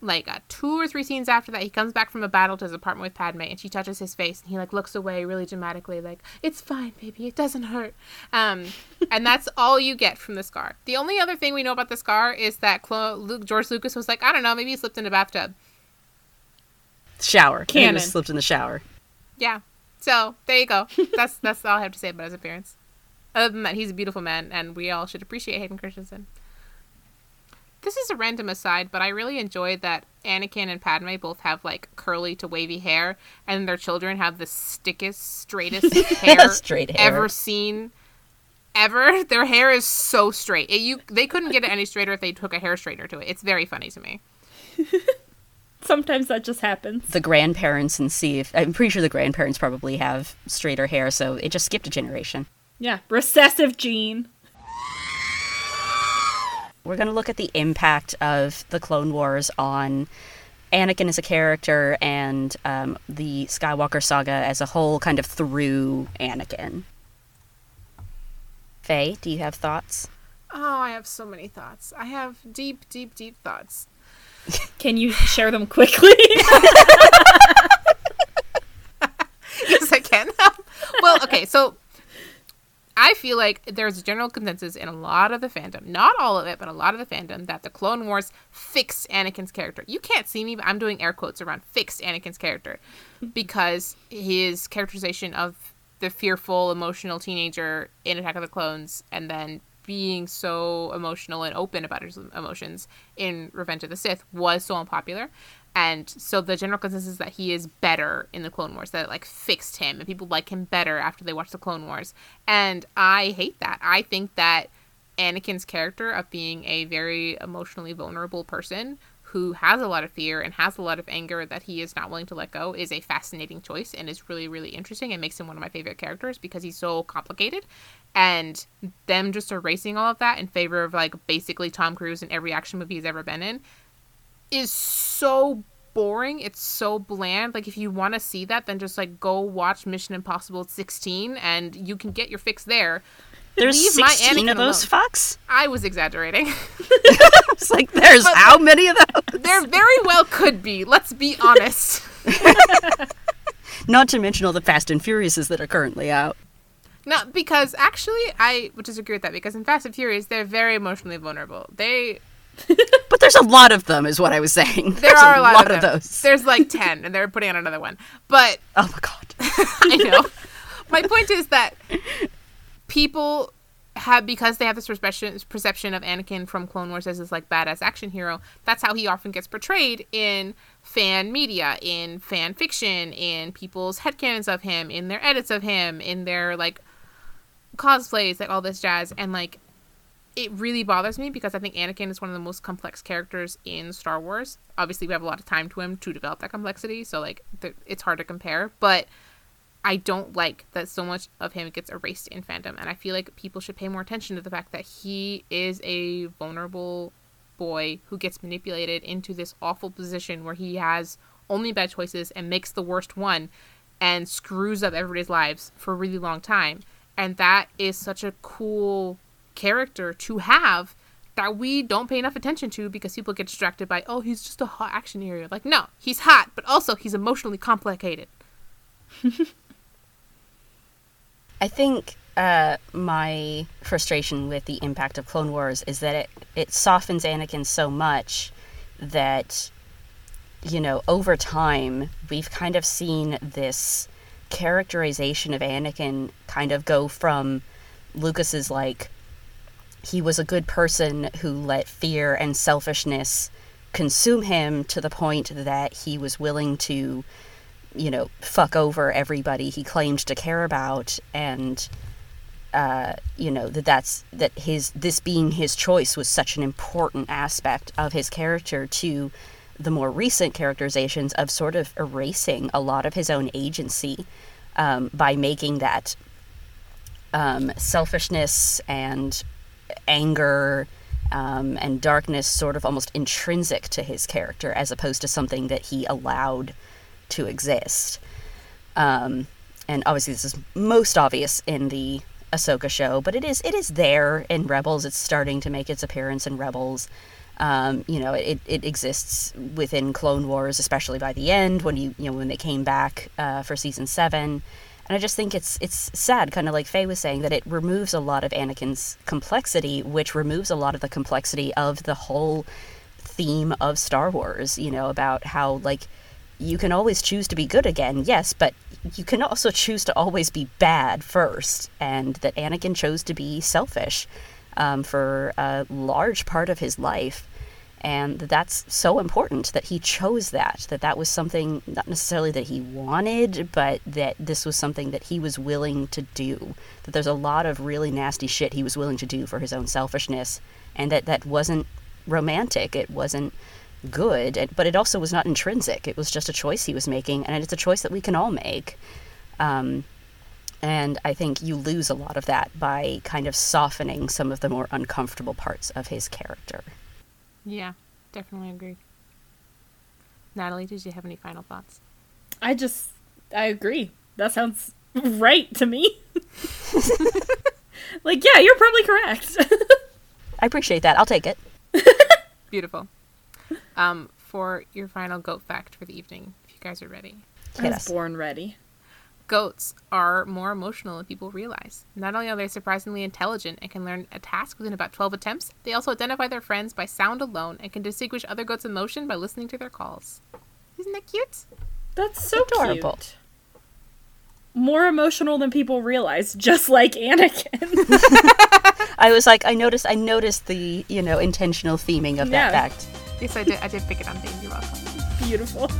like uh, two or three scenes after that, he comes back from a battle to his apartment with Padme, and she touches his face, and he like looks away really dramatically, like "It's fine, baby, it doesn't hurt." Um, and that's all you get from the scar. The only other thing we know about the scar is that Clo- Luke, George Lucas was like, I don't know, maybe he slipped in a bathtub. Shower. He Canon. was slipped in the shower. Yeah. So there you go. That's that's all I have to say about his appearance. Other than that, he's a beautiful man, and we all should appreciate Hayden Christensen. This is a random aside, but I really enjoyed that Anakin and Padme both have like curly to wavy hair, and their children have the stickest, straightest hair, Straight hair. ever seen. Ever, their hair is so straight. It, you they couldn't get it any straighter if they took a hair straightener to it. It's very funny to me. Sometimes that just happens. The grandparents and see if I'm pretty sure the grandparents probably have straighter hair, so it just skipped a generation. Yeah, recessive gene. We're going to look at the impact of the Clone Wars on Anakin as a character and um, the Skywalker saga as a whole, kind of through Anakin. Faye, do you have thoughts? Oh, I have so many thoughts. I have deep, deep, deep thoughts. Can you share them quickly? yes, I can. well, okay, so I feel like there's a general consensus in a lot of the fandom, not all of it, but a lot of the fandom, that the Clone Wars fixed Anakin's character. You can't see me, but I'm doing air quotes around fixed Anakin's character because his characterization of the fearful, emotional teenager in Attack of the Clones and then being so emotional and open about his emotions in Revenge of the Sith was so unpopular. And so the general consensus is that he is better in the Clone Wars, that it like fixed him and people like him better after they watch the Clone Wars. And I hate that. I think that Anakin's character of being a very emotionally vulnerable person who has a lot of fear and has a lot of anger that he is not willing to let go is a fascinating choice and is really really interesting and makes him one of my favorite characters because he's so complicated and them just erasing all of that in favor of like basically Tom Cruise in every action movie he's ever been in is so boring. It's so bland. Like if you want to see that, then just like go watch Mission Impossible 16 and you can get your fix there. There's Leave my 16 Anakin of those fucks? I was exaggerating. It's like, there's But- how many of those? there very well could be. Let's be honest. Not to mention all the Fast and Furiouses that are currently out. No, because actually, I would disagree with that because in Fast and Furious, they're very emotionally vulnerable. They But there's a lot of them, is what I was saying. there There's are a lot, of, them. those. There's like ten, and they're putting out another one. But Oh my god. I know. My point is that people have because they have this perception perception of Anakin from Clone Wars as this like badass action hero. That's how he often gets portrayed in fan media, in fan fiction, in people's headcanons of him, in their edits of him, in their like cosplays, like all this jazz, and like it really bothers me because I think Anakin is one of the most complex characters in Star Wars. Obviously, we have a lot of time to him to develop that complexity, so like th- it's hard to compare. But I don't like that so much of him gets erased in fandom, and I feel like people should pay more attention to the fact that he is a vulnerable boy who gets manipulated into this awful position where he has only bad choices and makes the worst one and screws up everybody's lives for a really long time. And that is such a cool character to have that we don't pay enough attention to because people get distracted by, oh, he's just a hot action hero. Like, no, he's hot, but also he's emotionally complicated. I think uh, my frustration with the impact of Clone Wars is that it, it softens Anakin so much that, you know, over time, we've kind of seen this characterization of Anakin kind of go from Lucas's, like, he was a good person who let fear and selfishness consume him to the point that he was willing to you know, fuck over everybody he claimed to care about, and uh, you know that that's that his this being his choice was such an important aspect of his character to the more recent characterizations of sort of erasing a lot of his own agency um, by making that um, selfishness and anger um, and darkness sort of almost intrinsic to his character as opposed to something that he allowed to exist. Um, and obviously, this is most obvious in the Ahsoka show, but it is it is there in Rebels. It's starting to make its appearance in Rebels. Um, you know, it, it exists within Clone Wars, especially by the end when you you know when they came back uh, for season seven. And I just think it's it's sad, kind of like Faye was saying, that it removes a lot of Anakin's complexity, which removes a lot of the complexity of the whole theme of Star Wars. You know, about how like you can always choose to be good again, yes, but you can also choose to always be bad first, and that Anakin chose to be selfish um, for a large part of his life. And that's so important that he chose that, that that was something not necessarily that he wanted, but that this was something that he was willing to do. That there's a lot of really nasty shit he was willing to do for his own selfishness, and that that wasn't romantic. It wasn't good, but it also was not intrinsic. It was just a choice he was making, and it's a choice that we can all make. Um, and I think you lose a lot of that by kind of softening some of the more uncomfortable parts of his character. Yeah, definitely agree. Natalie, did you have any final thoughts? I just, I agree. That sounds right to me. like, yeah, you're probably correct. I appreciate that. I'll take it. Beautiful. Um, for your final goat fact for the evening, if you guys are ready. I was born ready goats are more emotional than people realize. Not only are they surprisingly intelligent and can learn a task within about 12 attempts, they also identify their friends by sound alone and can distinguish other goats' emotion by listening to their calls. Isn't that cute? That's so adorable. Cute. More emotional than people realize, just like Anakin. I was like, I noticed, I noticed the, you know, intentional theming of yeah. that fact. Yes, I did. I did pick it on You're welcome. Beautiful.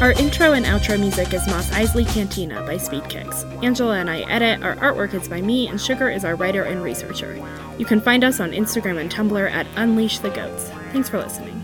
Our intro and outro music is Mos Eisley Cantina by Spiedkiks. Angela and I edit, our artwork is by me, and Sugar is our writer and researcher. You can find us on Instagram and Tumblr at Unleash the Goats. Thanks for listening.